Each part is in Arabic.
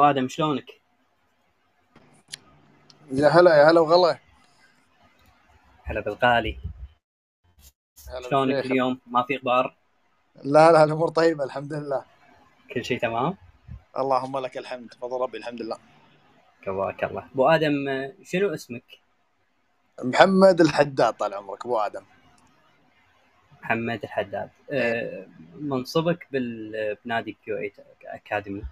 ابو آدم شلونك؟ يا هلا يا هلا وغلا هلا بالغالي شلونك بالشيخ. اليوم؟ ما في إخبار؟ لا لا الأمور طيبة الحمد لله كل شيء تمام؟ اللهم لك الحمد فضل ربي الحمد لله كواك الله أبو آدم شنو اسمك؟ محمد الحداد طال عمرك أبو آدم محمد الحداد آه، منصبك بنادي Q8 Academy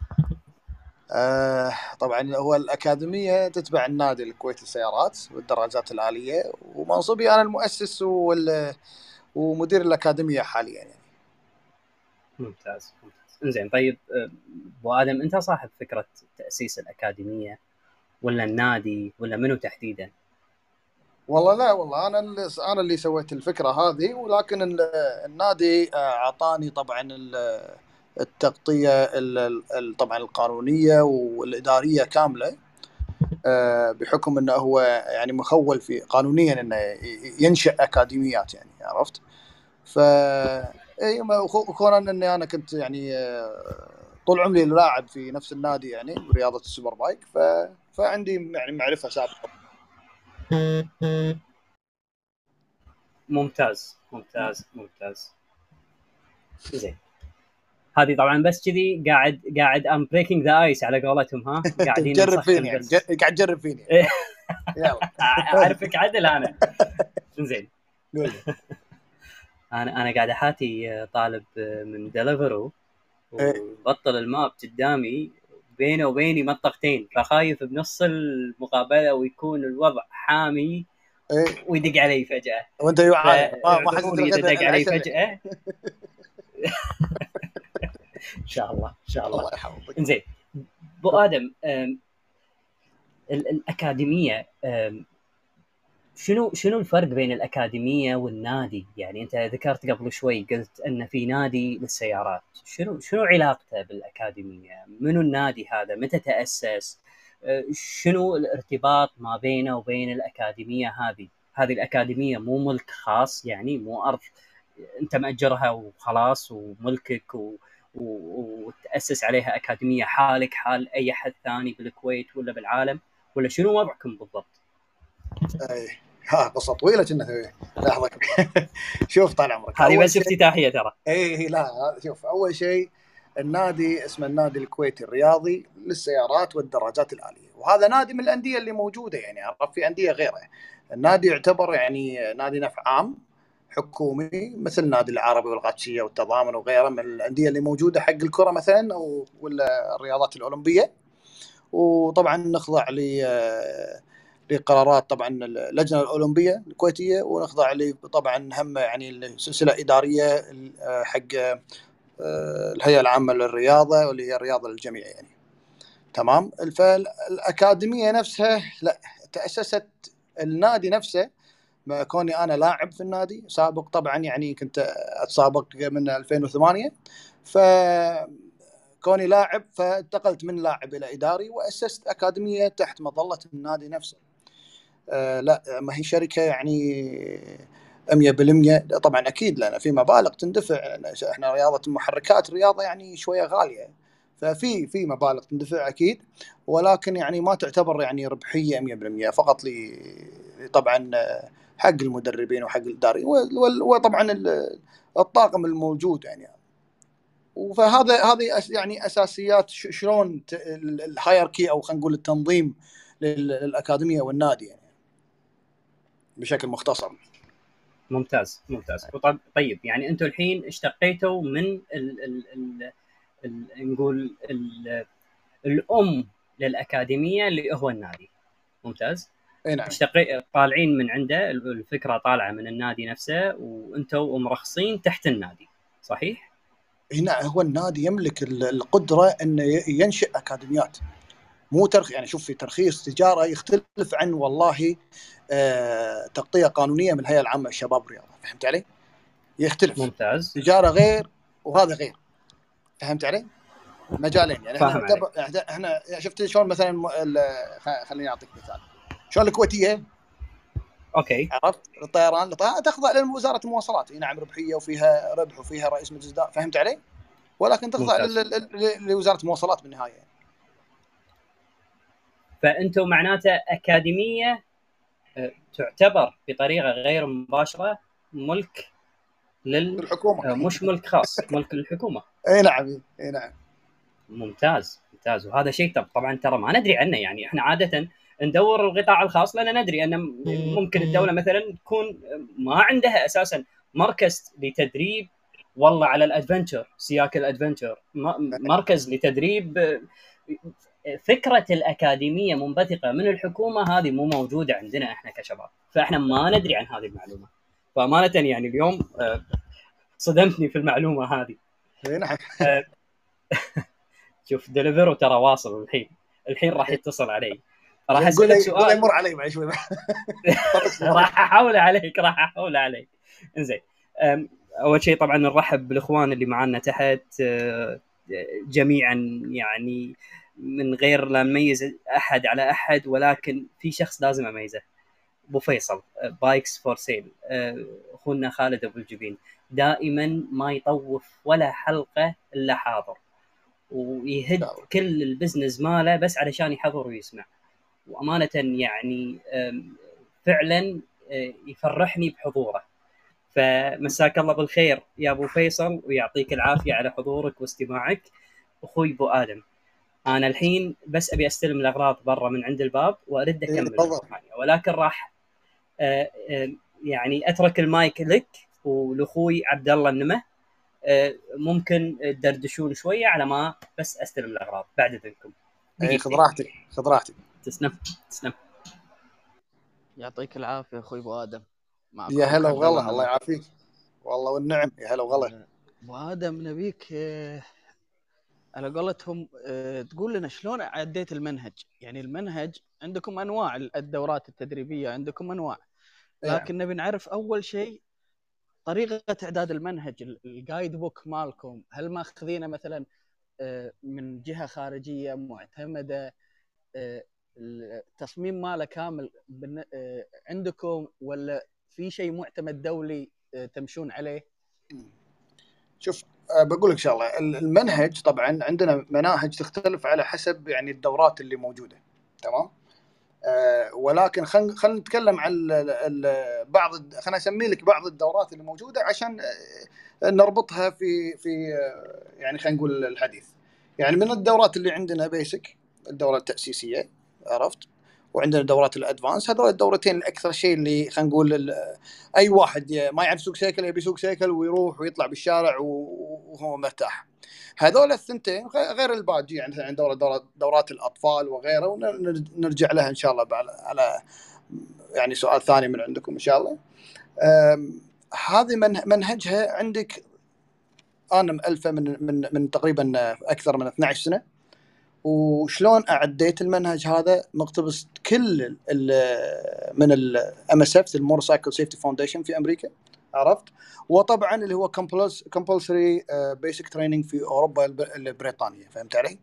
آه طبعا هو الأكاديمية تتبع النادي الكويتي للسيارات والدراجات الآلية ومنصبي أنا المؤسس وال ومدير الأكاديمية حاليا يعني ممتاز ممتاز إنزين طيب آه، أبو آدم أنت صاحب فكرة تأسيس الأكاديمية ولا النادي ولا منو تحديدا؟ والله لا والله أنا اللي أنا اللي سويت الفكرة هذه ولكن ال- النادي آه، أعطاني طبعا ال- التغطية ال- ال- طبعا القانونية والإدارية كاملة آه، بحكم إنه هو يعني مخول في قانونيا إنه ي- ينشئ أكاديميات يعني عرفت؟ ف وخ- وكون إني أنا كنت يعني آه، طول عمري لاعب في نفس النادي يعني برياضه السوبر بايك ف... فعندي يعني معرفة سابقة. ممتاز ممتاز ممتاز. زين. هذه طبعا بس كذي قاعد قاعد um breaking the ice على قولتهم ها؟ قاعدين تجرب فيني يعني قاعد تجرب فيني إيه. يلا. أعرفك عدل أنا. زين. أنا أنا قاعد أحاتي طالب من Deliveroo إيه. وبطل ال map قدامي بينه وبيني منطقتين. فخايف بنص المقابلة ويكون الوضع حامي إيه. ويدق علي فجأة. وأنت يعاني ما حسيت اعذروني إذا الغداء دق علي. فجأة. إن شاء الله إن شاء الله الله يحفظك زين أبو آدم الأكاديمية شنو شنو الفرق بين الأكاديمية والنادي؟ يعني أنت ذكرت قبل شوي قلت أن في نادي للسيارات، شنو شنو علاقته بالأكاديمية؟ منو النادي هذا؟ متى تأسس؟ شنو الارتباط ما بينه وبين الأكاديمية هذه؟ هذه الأكاديمية مو ملك خاص يعني مو أرض أنت مأجرها وخلاص وملكك و... وتأسس عليها أكاديمية حالك حال أي أحد ثاني بالكويت ولا بالعالم ولا شنو وضعكم بالضبط؟ إيه ها قصه طويلة كنا إيه. لحظة. شوف طال عمرك. هذه بس افتتاحية ترى. اي إي، لا شوف أول شيء النادي اسمه النادي الكويتي الرياضي للسيارات والدراجات الآلية. وهذا نادي من الأندية اللي موجودة يعني عرفت؟ في أندية غيره. النادي يعتبر يعني نادي نفع عام حكومي مثل النادي العربي والغاتشية والتضامن وغيره من الأندية اللي موجودة حق الكرة مثلا أو ولا الرياضات الأولمبية. وطبعا نخضع ل لقرارات طبعا اللجنة الأولمبية الكويتية ونخضع طبعا هم يعني سلسله إدارية حق الهيئة العامة للرياضة واللي هي الرياضة للجميع يعني. تمام؟ فالأكاديمية نفسها لا تأسست النادي نفسه كوني أنا لاعب في النادي سابق طبعا يعني كنت أتسابق من 2008 ف كوني لاعب فانتقلت من لاعب إلى إداري وأسست أكاديمية تحت مظلة النادي نفسه. آه لا ما هي شركة يعني 100% طبعا أكيد لأن في مبالغ تندفع. إحنا رياضة المحركات رياضة يعني شوية غالية. ففي في مبالغ تندفع أكيد ولكن يعني ما تعتبر يعني ربحية 100% فقط ل طبعا حق المدربين وحق الاداري وال- وطبعا ال- الطاقم الموجود يعني. فهذا هذه يعني أساسيات شلون الهايركي أو خلينا نقول التنظيم لل- للأكاديمية والنادي يعني. بشكل مختصر. ممتاز ممتاز. طيب يعني أنتم الحين اشتقيتوا من ال ال ال ال نقول ال الأم للأكاديمية اللي هو النادي. ممتاز. اي نعم طالعين من عنده الفكرة طالعة من النادي نفسه وأنتم مرخصين تحت النادي صحيح؟ إي نعم هو النادي يملك ال- القدرة انه ينشئ أكاديميات مو ترخ يعني شوف في ترخيص تجارة يختلف عن والله آه تغطية قانونية من الهيئة العامة للشباب والرياضة فهمت علي؟ يختلف ممتاز تجارة غير وهذا غير فهمت علي؟ مجالين يعني إحنا إحنا شفت شلون مثلا خليني أعطيك مثال شلون الكويتية؟ أوكي. عرفت؟ الطيران الطيران تخضع لوزاره المواصلات. اي نعم ربحية وفيها ربح وفيها رئيس مجلس إدارة، فهمت علي؟ ولكن تخضع لوزارة المواصلات بالنهاية. فأنتم معناته أكاديمية آه، تعتبر بطريقة غير مباشرة ملك لل الحكومة آه، مش ملك خاص ملك الحكومة إي نعم إي نعم. ممتاز ممتاز. وهذا شيء طب- طبعا ترى ما ندري عنه يعني. إحنا عادة ندور القطاع الخاص لأن ندري أن ممكن الدولة مثلا تكون ما عندها أساسا مركز لتدريب والله على ال adventure سياق ال adventure. مركز لتدريب آه، فكرة الأكاديمية منبثقة من الحكومة هذه مو موجودة عندنا إحنا كشباب. فإحنا ما ندري عن هذه المعلومة. فأمانة يعني اليوم آه، صدمتني في المعلومة هذه. اي نعم. شوف Deliveroo ترى واصل الحين. الحين راح يتصل علي. راح أسألك سؤال. مر علي بعد شوي. راح أحاول عليك راح أحاول عليك. إنزين. أول شيء طبعا نرحب بالإخوان اللي معنا تحت. أه، جميعا يعني من غير لا نميز أحد على أحد ولكن في شخص لازم أميزه. أبو فيصل Bikes for Sale أخونا خالد أبو الجبين. دائما ما يطوف ولا حلقة إلا حاضر. ويهد. كل ال business ماله بس علشان يحضر ويسمع. وأمانة يعني فعلا أه، يفرحني بحضوره. فمساك الله بالخير يا أبو فيصل ويعطيك العافية على حضورك واستماعك. أخوي أبو آدم أنا الحين بس أبي أستلم الأغراض برا من عند الباب وأرد إيه، أكمل. ولكن راح أه، يعني أترك المايك لك ولأخوي عبد الله النمة. أه، ممكن تدردشون شوية على ما بس أستلم الأغراض بعد إذنكم. اي خذ راحتك خذ راحتك. تسلم تسلم يعطيك العافية أخوي أبو آدم. يا هلا وغلا الله يعافيك. والله والنعم يا هلا وغلا. أبو آدم نبيك آه، على قولتهم آه، تقول لنا شلون عديت المنهج؟ يعني المنهج عندكم أنواع الدورات التدريبية عندكم أنواع. نعم. لكن نبي نعرف أول شيء طريقة إعداد المنهج ال- الجايد بوك مالكم. هل ماخذينه مثلا آه، من جهة خارجية معتمدة التصميم ماله كامل آه، عندكم ولا في شيء معتمد دولي آه، تمشون عليه؟ شوف أه، بقول لك شغلة. ال- المنهج طبعا عندنا مناهج تختلف على حسب يعني الدورات اللي موجودة. تمام؟ أه ولكن خلينا خل نتكلم عن بعض خلينا اسمي لك بعض الدورات اللي موجودة عشان نربطها في في يعني خلينا نقول الحديث. يعني من الدورات اللي عندنا basic الدورة التأسيسية عرفت؟ وعندنا دورات ال advance. هذول الدورتين الاكثر شيء اللي خلينا نقول أي واحد ما يعرف يسوق سيكل يبي يسوق سيكل ويروح ويطلع بالشارع وهو مرتاح. هذول الثنتين غير الباقي يعني مثلا دورة دورة دورات الأطفال وغيره ونرجع لها إن شاء الله على يعني سؤال ثاني من عندكم إن شاء الله. هذه من- منهجها عندك أنا مألفة من من من تقريبا أكثر من 12 سنة. وشلون أعديت المنهج هذا مقتبس كل ال ال من ال MSF ال Motorcycle Safety Foundation في أمريكا عرفت وطبعا اللي هو compulsory basic training في أوروبا الب- البريطانية فهمت علي؟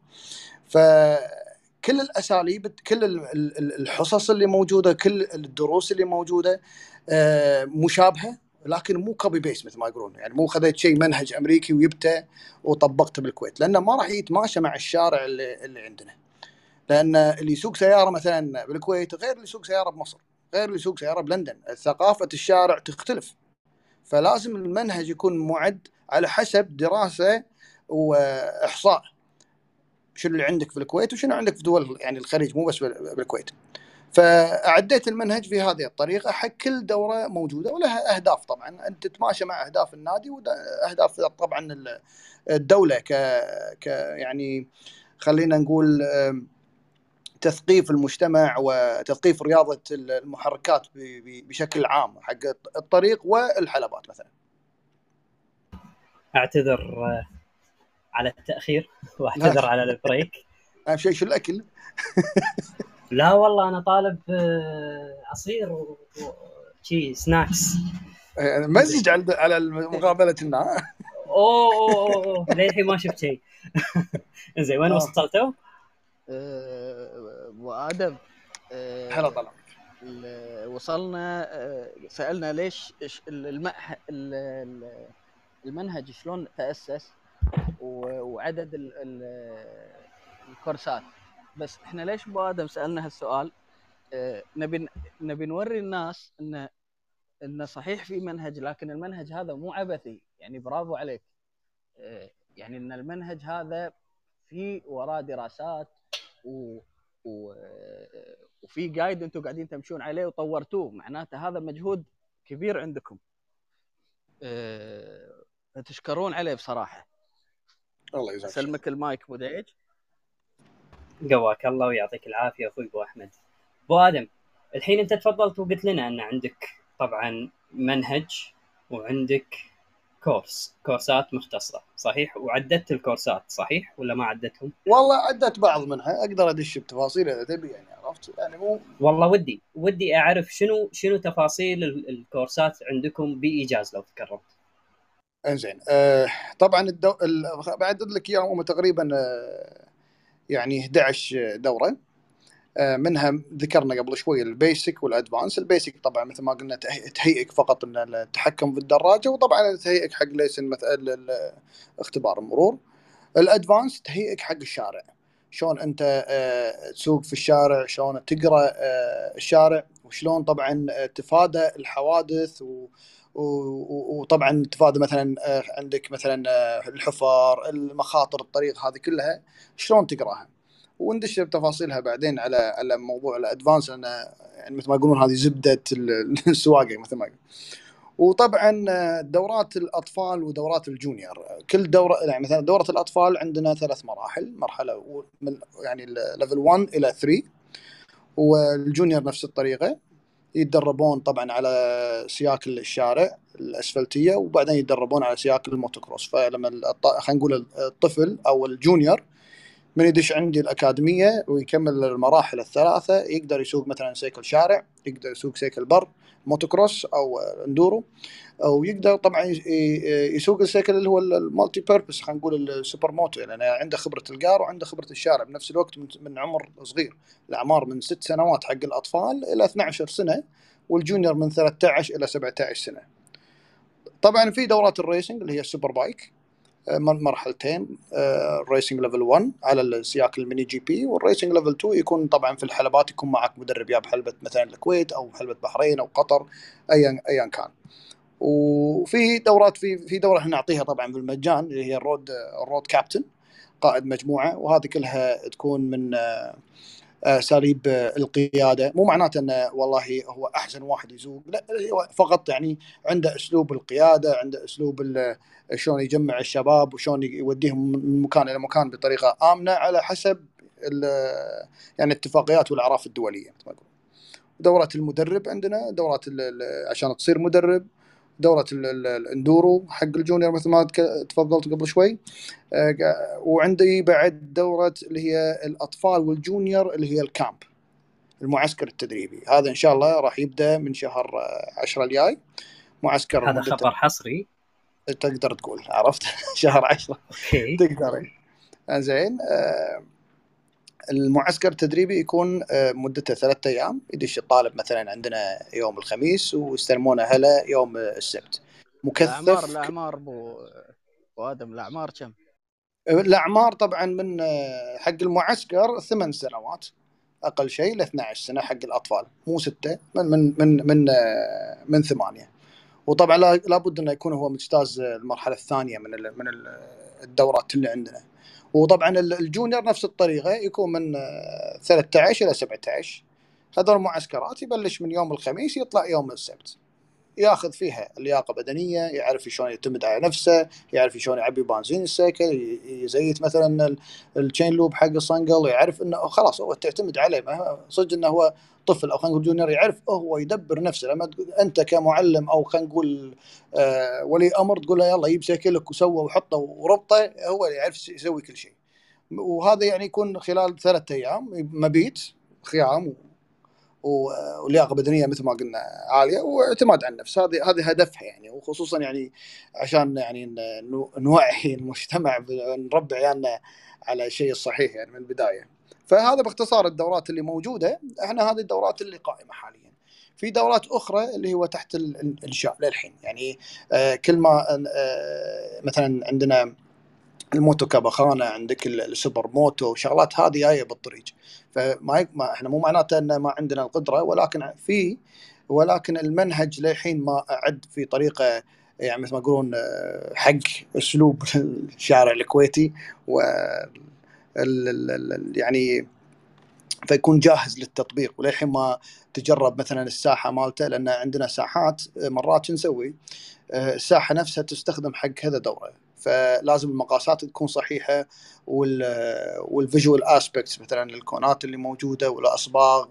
فكل الأساليب كل ال- ال- الحصص اللي موجودة كل الدروس اللي موجودة آه، مشابهة لكن مو copy paste مثل ما يقولون. يعني مو خذيت شيء منهج أمريكي وجبته وطبقته بالكويت. لأنه ما راح يتماشى مع الشارع اللي, اللي عندنا. لأن اللي يسوق سيارة مثلا بالكويت غير اللي يسوق سيارة بمصر غير اللي يسوق سيارة بلندن. ثقافة الشارع تختلف. فلازم المنهج يكون معد على حسب دراسة وإحصاء. شنو اللي عندك في الكويت وشنو عندك في دول يعني الخليج مو بس بال- بالكويت. فاعديت المنهج في هذه الطريقة حق كل دورة موجودة ولها أهداف طبعا أنت تتماشى مع أهداف النادي واهداف طبعا ال- الدولة ك ك يعني خلينا نقول تثقيف المجتمع وتثقيف رياضة المحركات بشكل عام حق الطريق والحلبات مثلا. أعتذر آه، على التأخير وأعتذر على البريك أهم شيء شو الأكل؟ لا والله أنا طالب آه، عصير و- وشي سناكس مزج على على مقابلتنا؟ أوه أوه أوه للحين ما شفت شيء زين وين آه. وصلتوا؟ آه، أبو آدم آه، هلا طلع ال- وصلنا آه، سألنا ليش المأه ال- ال- المنهج شلون تأسس وعدد ال- ال- الكورسات بس إحنا ليش ابو آدم سألنا هالسؤال؟ آه، نبي نبي نوري الناس ان انه صحيح في منهج لكن المنهج هذا مو عبثي. يعني برافو عليك. آه، يعني إن المنهج هذا في وراه دراسات و, و... وفي جايد أنتم قاعدين تمشون عليه وطورتوه. معناته هذا مجهود كبير عندكم. أه... تشكرون عليه بصراحة. الله يجزاك سلمك المايك ابو ديج قواك الله ويعطيك العافية أخوي أبو أحمد. أبو آدم الحين أنت تفضلت وقلت لنا أن عندك طبعا منهج وعندك course كورسات مختصة صحيح؟ وعددت الكورسات صحيح ولا ما عدتهم؟ والله عدت بعض منها أقدر أدش بتفاصيل إذا تبي يعني عرفت؟ يعني مو والله ودي ودي أعرف شنو شنو تفاصيل الكورسات عندكم بإيجاز لو تكرمت. إنزين آه طبعا الدو... ال... بعدد لك اياهم هم تقريبا آه يعني 11 دورة. آه منها ذكرنا قبل شوي ال basic وال advance. ال basic طبعا مثل ما قلنا تهيئك فقط إن التحكم في الدراجة وطبعا تهيئك حق license مثل اختبار المرور ال advance تهيئك حق الشارع. شلون أنت آه تسوق في الشارع شلون تقرأ آه الشارع وشلون طبعا تفادى الحوادث وطبعا تفادى مثلا آه، عندك مثلا آه، الحفر المخاطر الطريق هذه كلها شلون تقراها؟ وندش بتفاصيلها بعدين على على موضوع الأدفانس لأن يعني مثل ما يقولون هذه زبدة السواقة مثل ما يقول. وطبعا دورات الأطفال ودورات الجونيور. كل دورة يعني مثلا دورة الأطفال عندنا ثلاث مراحل. مرحلة من يعني level 1 إلى 3 وال junior نفس الطريقة. يتدربون طبعا على سياق الشارع الأسفلتية وبعدين يتدربون على سياق الموتوكروس. فلما خلينا نقول الطفل أو ال junior من يدش عندي الأكاديمية ويكمل المراحل الثلاثة يقدر يسوق مثلا سيكل شارع يقدر يسوق سيكل بر موتوكروس أو enduro. أو يقدر طبعا يسوق السيكل اللي هو ال multi-purpose خلينا نقول ال supermoto يعني عنده خبرة القار وعنده خبرة الشارع. بنفس الوقت من عمر صغير. الأعمار من ست سنوات حق الأطفال إلى 12 سنة وال junior من 13 إلى 17 سنة. طبعا في دورات ال racing اللي هي ال superbike مرحلتين ال racing level 1 على السياق ال mini GP وال racing level 2 يكون طبعا في الحلبات يكون معك مدرب يا بحلبه مثلا الكويت أو حلبة بحرين أو قطر ايا ايا كان. وفي دورات في في دورة إحنا نعطيها طبعا بالمجان اللي هي ال road الرود كابتن قائد مجموعة وهذه كلها تكون من أساليب القيادة. مو معناته إنه والله هو أحسن واحد يسوق لا هو فقط يعني عنده أسلوب القيادة عنده أسلوب شلون يجمع الشباب وشلون يوديهم من مكان إلى مكان بطريقة آمنة على حسب يعني الاتفاقيات والأعراف الدولية دورة المدرب عندنا دورات عشان تصير مدرب دورة ال enduro حق ال junior مثل ما تفضلت قبل شوي. آه، وعندي بعد دورة اللي هي الأطفال وال junior اللي هي ال camp المعسكر التدريبي. هذا إن شاء الله راح يبدأ من شهر 10 الجاي. معسكر هذا خبر حصري؟ تقدر تقول عرفت؟ شهر 10 okay. تقدر زين آه المعسكر التدريبي يكون آه، مدته ثلاثة أيام. يدش الطالب مثلا عندنا يوم الخميس ويستلمونه هلا يوم السبت. مكثف الأعمار الأعمار أبو آدم الأعمار كم؟ الأعمار طبعا من آه، حق المعسكر ثمان سنوات. أقل شيء ل 12 سنة حق الأطفال. مو ستة من من من من, آه، من ثمانية. وطبعا لابد إنه يكون هو مجتاز المرحلة الثانية من من الدورات اللي عندنا. وطبعا الجونيور نفس الطريقة يكون من 13 إلى 17 هذول المعسكرات يبلش من يوم الخميس يطلع يوم السبت. ياخذ فيها اللياقه بدنية يعرف شلون يعتمد على نفسه يعرف شلون يعبي بنزين السيكل يزيت مثلا ال chain lube حق الصنقل يعرف إنه خلاص هو تعتمد عليه. صدق إنه هو طفل أو خلينا نقول junior يعرف هو يدبر نفسه. لما أنت كمعلم أو خلينا نقول آه ولي أمر تقول له يلا جيب سيكلك وسوى وحطه وربطه هو يعرف يسوي كل شيء. وهذا يعني يكون خلال ثلاثة أيام مبيت خيام ولياقة بدنية مثل ما قلنا عالية واعتماد على النفس. هذه هذه هدفها يعني وخصوصا يعني عشان يعني نوعي المجتمع نربي عيالنا على الشيء الصحيح يعني من البداية. فهذا باختصار الدورات اللي موجودة. إحنا هذه الدورات اللي قائمة حاليا. في دورات أخرى اللي هو تحت الإنشاء للحين. يعني آه كل ما آه مثلا عندنا الموتو كاباخانا عندك السوبر موتو شغلات هذه جاية بالطريق فما ما إحنا مو معناته ان ما عندنا القدرة ولكن في ولكن المنهج للحين ما أعد في طريقة يعني مثل ما يقولون آه، حق أسلوب الشارع الكويتي و يعني فيكون جاهز للتطبيق. وللحين ما تجرب مثلا الساحة مالته لأن عندنا ساحات مرات نسوي؟ آه، الساحة نفسها تستخدم حق كذا دورة. فلازم المقاسات تكون صحيحة وال visual aspects مثلا ال cones اللي موجودة والأصباغ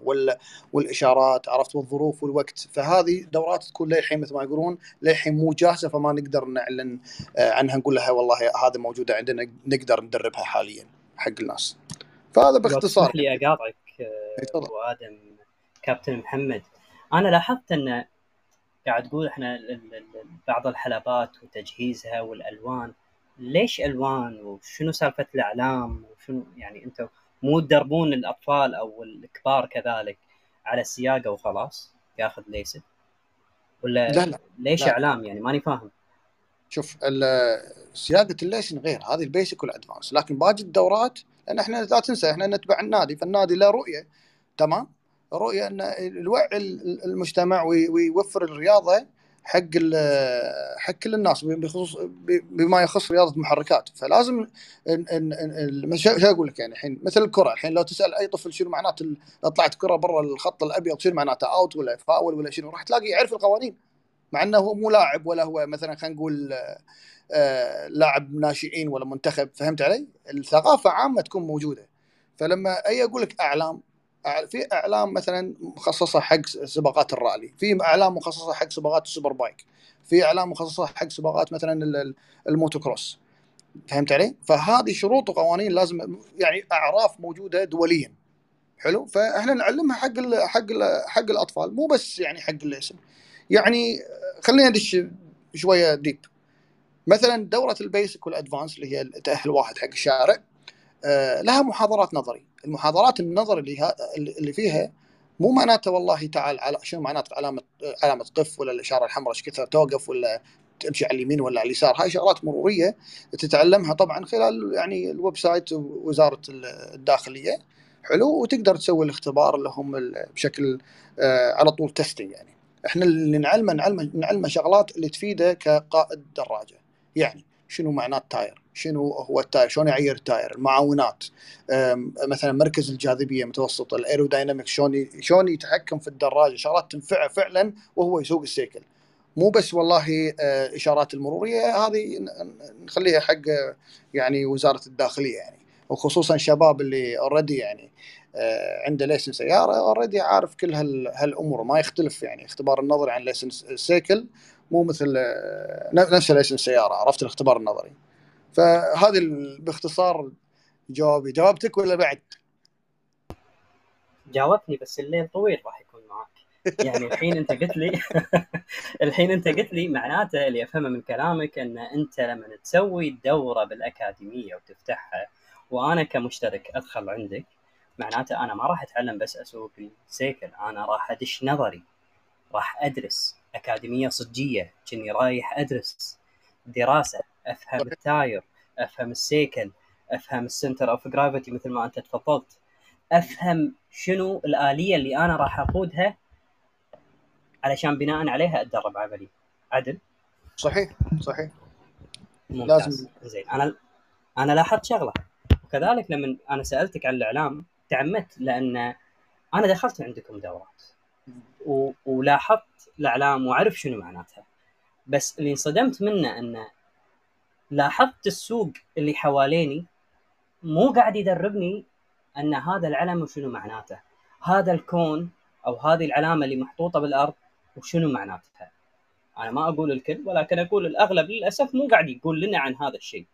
والإشارات عرفت؟ والظروف والوقت. فهذه دورات تكون للحين مثل ما يقولون للحين مو جاهزة فما نقدر نعلن آه، عنها نقول لها والله هذه موجودة عندنا نقدر ندربها حاليا حق الناس. فهذا باختصار لي أقاطعك آه، أبو آدم كابتن محمد. أنا لاحظت أن قاعد تقول إحنا بعض الحلبات وتجهيزها والألوان ليش ألوان وشنو سالفة الأعلام وشنو يعني أنتم مو تدربون الأطفال أو الكبار كذلك على السياقة وخلاص ياخذ ليسن ولا لا لا ليش لا. أعلام يعني؟ ماني فاهم. شوف سياقة ال license غير هذه ال basic وال advance لكن باقي الدورات لأن إحنا لا تنسى إحنا نتبع النادي. فالنادي له رؤية. تمام؟ رؤية إن الوعي المجتمع ويوفر الرياضة حق حق كل الناس بخصوص بما يخص رياضة المحركات. فلازم شو أقول لك يعني؟ الحين مثل الكرة الحين لو تسأل أي طفل شنو معناته طلعت كرة برا الخط الأبيض شنو معناته out ولا فاول ولا شنو راح تلاقي يعرف القوانين. مع إنه هو مو لاعب ولا هو مثلا خلينا نقول آه لاعب ناشئين ولا منتخب فهمت علي؟ الثقافة عامة تكون موجودة. فلما أي أقول لك أعلام في أعلام مثلا مخصصة حق سباقات الرالي في أعلام مخصصة حق سباقات ال super bike في أعلام مخصصة حق سباقات مثلا الموتو كروس فهمت علي؟ فهذه شروط وقوانين لازم يعني أعراف موجودة دوليا حلو؟ فإحنا نعلمها حق ال حق ال حق الأطفال مو بس يعني حق الاسم. يعني خلينا ندش شوية deep. مثلا دورة ال basic وال advance اللي هي تاهل واحد حق الشارع لها محاضرات نظري. المحاضرات النظر اللي اللي فيها مو معناته والله تعال على شنو معناته علامه علامة قف ولا الإشارة الحمراء إيش كثر توقف ولا تمشي على اليمين ولا على اليسار. هاي شغلات مرورية تتعلمها طبعا خلال يعني ال website وزاره الداخلية. حلو؟ وتقدر تسوي الاختبار اللي هم بشكل آه على طول تستنج يعني. إحنا اللي نعلمه نعلمه نعلمه شغلات اللي تفيده كقائد دراجة. يعني شنو معناه tire شنو هو ال tire شلون يعير ال tire المعاونات مثلا مركز الجاذبية متوسط ال aerodynamics شلون شلون يتحكم في الدراجة شغلات تنفعه فعلا وهو يسوق السيكل. مو بس والله آه، إشارات المرورية هذه نخليها حق يعني وزارة الداخلية يعني وخصوصا الشباب اللي already يعني آه، عنده license سيارة already عارف كل هالأمور ما يختلف يعني اختبار النظري عن license السيكل مو مثل آه، نفس license السياره عرفت الاختبار النظري؟ فهذه باختصار جوابي. جاوبتك ولا بعد؟ جاوبتني بس الليل طويل راح يكون معك يعني الحين انت قلت لي الحين انت قلت لي معناته اللي أفهمه من كلامك إن أنت لما تسوي الدوره بالأكاديمية وتفتحها وأنا كمشترك أدخل عندك معناته أنا ما راح أتعلم بس أسوق السيكل أنا راح أدش نظري راح أدرس أكاديمية صجية كني رايح أدرس دراسة. أفهم ال tire أفهم السيكل أفهم ال center of gravity مثل ما أنت تفضلت أفهم شنو الآلية اللي أنا راح أقودها علشان بناء عليها أتدرب عملي. عدل؟ صحيح صحيح. ممتاز. لازم. زين أنا أنا لاحظت شغلة. وكذلك لما أنا سألتك عن الأعلام تعمدت لأن أنا دخلت عندكم دورات. و... ولاحظت الأعلام وأعرف شنو معناتها. بس اللي انصدمت منه انه لاحظت السوق اللي حواليني مو قاعد يدربني أن هذا العلم وشنو معناته. هذا الكون أو هذه العلامة اللي محطوطة بالأرض وشنو معناتها. أنا ما أقول الكل ولكن أقول الأغلب للأسف مو قاعد يقول لنا عن هذا الشيء.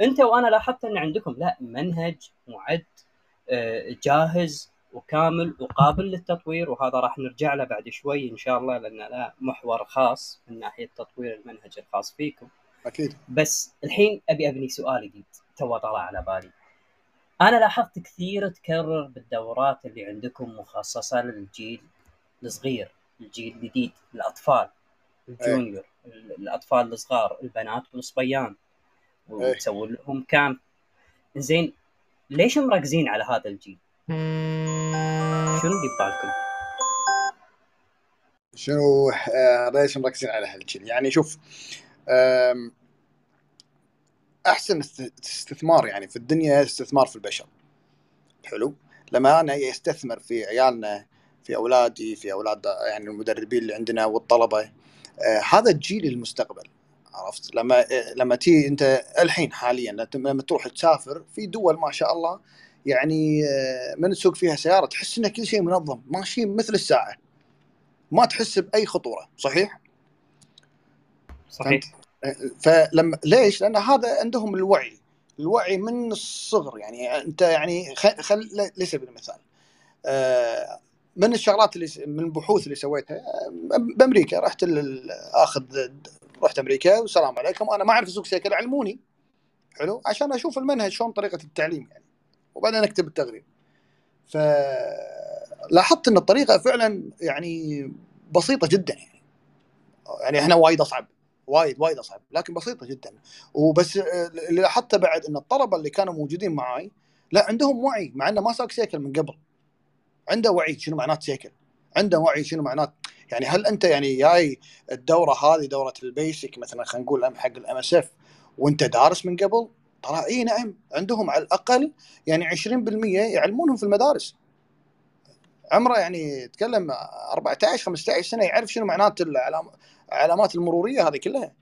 أنت وأنا لاحظت أن عندكم لا منهج معد آه، جاهز وكامل وقابل للتطوير وهذا راح نرجع له بعد شوي إن شاء الله لأن له محور خاص من ناحية تطوير المنهج الخاص فيكم. أكيد بس الحين أبي أبني سؤال جديد تو طلع على بالي أنا لاحظت كثير تكرر بالدورات اللي عندكم مخصصة للجيل الصغير الجيل الجديد الأطفال الجونيور الأطفال الصغار البنات والصبيان وتسوي لهم كامب زين ليش مركزين على هذا الجيل؟ شنو اللي ببالكم؟ شنو آه ليش مركزين على هالجيل؟ يعني شوف أحسن است- استثمار يعني في الدنيا استثمار في البشر. حلو. لما أنا استثمر في عيالنا في أولادي في أولاد يعني المدربين اللي عندنا والطلبة آه هذا الجيل المستقبل عرفت؟ لما آه لما تي أنت الحين حاليا لما تروح تسافر في دول ما شاء الله يعني آه من تسوق فيها سيارة تحس ان كل شيء منظم ماشي مثل الساعة. ما تحس بأي خطورة صحيح؟ صحيح. فلما ليش؟ لأن هذا عندهم الوعي. الوعي من الصغر. يعني أنت يعني خل, خل... لسبيل المثال آه، من الشغلات اللي من البحوث اللي سويتها آه، بأمريكا. رحت آخذ رحت أمريكا والسلام عليكم. أنا ما أعرف اسوق سيكل علموني. حلو؟ عشان أشوف المنهج شلون طريقة التعليم يعني. وبعدين أكتب التقرير. فلاحظت إن الطريقة فعلا يعني بسيطة جدا يعني. يعني إحنا وايد أصعب. وايد وايد أصعب لكن بسيطة جدا. وبس آه، اللي لاحظته بعد إن الطلبة اللي كانوا موجودين معاي لا عندهم وعي مع إنه ما ساق سيكل من قبل. عنده وعي شنو معنات سيكل؟ عنده وعي شنو معنات؟ يعني هل أنت يعني جاي الدورة هذه دورة ال basic مثلا خلينا نقول حق ال MSF وأنت دارس من قبل؟ ترى إي نعم عندهم على الأقل يعني 20% يعلمونهم في المدارس. عمره يعني تكلم 14 15 سنة يعرف شنو معنات العلام- العلامات المرورية هذه كلها.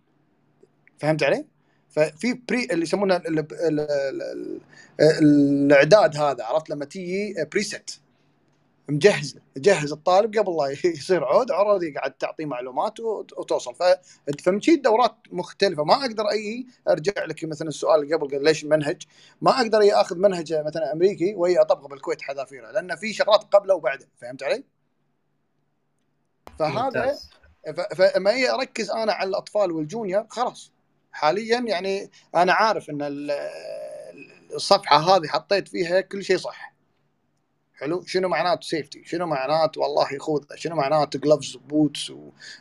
فهمت علي؟ ففي بري اللي يسمونه ال- ال- ال- ال- الإعداد هذا عرفت؟ لما تيجي بريست مجهز جهز الطالب قبل لا يصير عود عرضي قاعد تعطيه معلومات وت- وتوصل. ف فمشي دورات مختلفة. ما أقدر اي أرجع لك مثلا السؤال اللي قبل قال ليش منهج؟ ما أقدر أي أخذ منهج مثلا أمريكي وأي أطبقه بالكويت حذافيره لأن في شغلات قبله وبعده. فهمت علي؟ فهذا ممتاز. ف- فلما هي أركز أنا على الأطفال وال junior خلاص. حاليا يعني أنا عارف إن ال- الصفحة هذه حطيت فيها كل شيء صح. حلو؟ شنو معناته safety شنو معناته والله خوذه شنو معناته gloves boots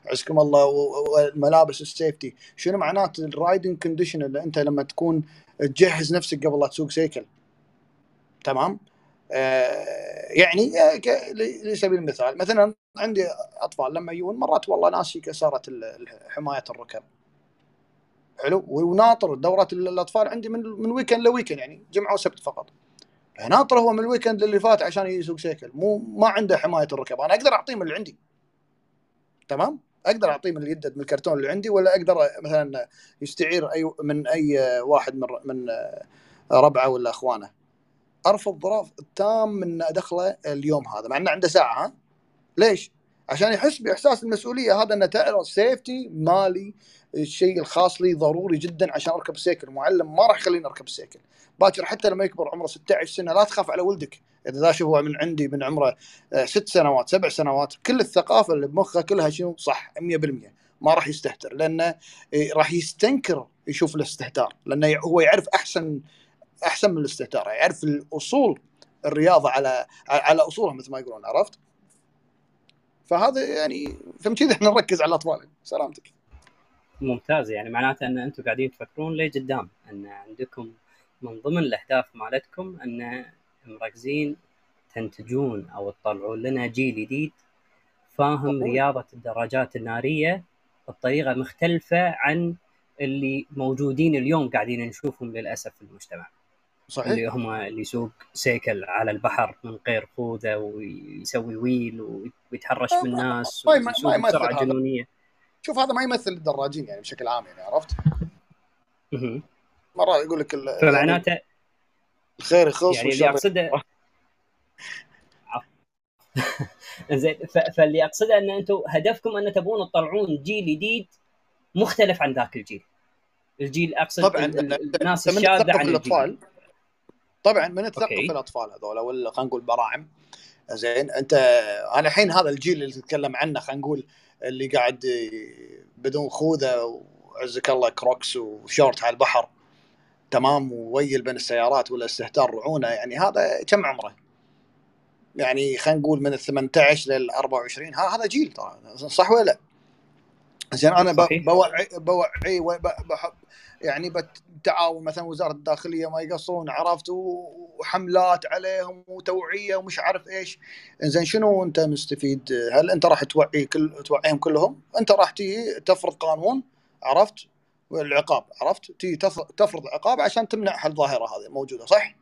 وعزكم الله و- والملابس ال safety شنو معناته ال riding condition اللي أنت لما تكون تجهز نفسك قبل لا تسوق سيكل؟ تمام؟ يعني آه، ك- ل- لسبيل المثال مثلا عندي أطفال لما يجون مرات والله ناسي ال- حماية الركب. حلو؟ وناطر دورات ال- الأطفال عندي من من weekend ل weekend يعني جمعة وسبت فقط. ناطر هو من ال weekend اللي فات عشان يسوق سيكل. مو ما عنده حماية الركب. أنا أقدر اعطيه من اللي عندي. تمام؟ أقدر اعطيه من اليد من الكرتون اللي عندي ولا أقدر مثلا يستعير أي من أي واحد من من ربعه ولا إخوانه. أرفض ظراف تام من ادخله اليوم هذا مع إنه عنده ساعة ها؟ ليش؟ عشان يحس بإحساس المسؤولية هذا انه تعرف سيفتي مالي الشيء الخاص لي ضروري جدا عشان أركب السيكل المعلم ما راح يخليني أركب السيكل باكر حتى لما يكبر عمره 16 سنة لا تخاف على ولدك. إذا ذا هو من عندي من عمره آه، ست سنوات سبع سنوات كل الثقافة اللي بمخه كلها شنو؟ صح 100% ما راح يستهتر لأنه إيه، راح يستنكر يشوف الاستهتار لأنه هو يعرف أحسن أحسن من الاستهتار. يعرف الأصول الرياضة على على أصولها مثل ما يقولون عرفت؟ فهذا يعني فمن كذا إحنا نركز على الأطفال. سلامتك. ممتاز. يعني معناته أن أنتم قاعدين تفكرون لقدام أن عندكم من ضمن الأهداف مالتكم أن مركزين تنتجون أو تطلعون لنا جيل جديد فاهم. رياضة الدراجات النارية بطريقة مختلفة عن اللي موجودين اليوم قاعدين نشوفهم للأسف في المجتمع. صحيح اللي هم اللي يسوق سيكل على البحر من غير خوذة ويسوي ويل ويتحرش بالناس ما- ما- يمثل بسرعة. جنونية شوف هذا ما يمثل الدراجين يعني بشكل عام يعني عرفت؟ مرة يقول لك فمعناته الخير يخص يعني اللي اقصده زين فاللي أقصده إن أنتم هدفكم أن تبون تطلعون جيل جديد مختلف عن ذاك الجيل. الجيل أقصد طبعا الناس الشاذة عن الجيل. الأطفال طبعا من تثقف. الأطفال هذول ولا خلينا نقول براعم زين أنت أنا الحين هذا الجيل اللي تتكلم عنه خلينا نقول اللي قاعد بدون خوذة وعزك الله كروكس وشورت على البحر تمام و wheelie بين السيارات ولا استهتار رعونه يعني هذا كم عمره؟ يعني خلينا نقول من ال 18 لل 24 ها هذا جيل ترى صح ولا لا؟ زين أنا. بوعي بوعي يعني بالتعاون مثلا وزارة الداخلية ما يقصرون عرفت؟ وحملات عليهم وتوعية ومش عارف إيش. زين شنو أنت مستفيد؟ هل أنت راح توعي كل توعيهم كلهم؟ أنت راح تيجي تفرض قانون عرفت؟ والعقاب عرفت؟ تيجي تف- تفرض عقاب عشان تمنع هالظاهرة هذه موجودة صح؟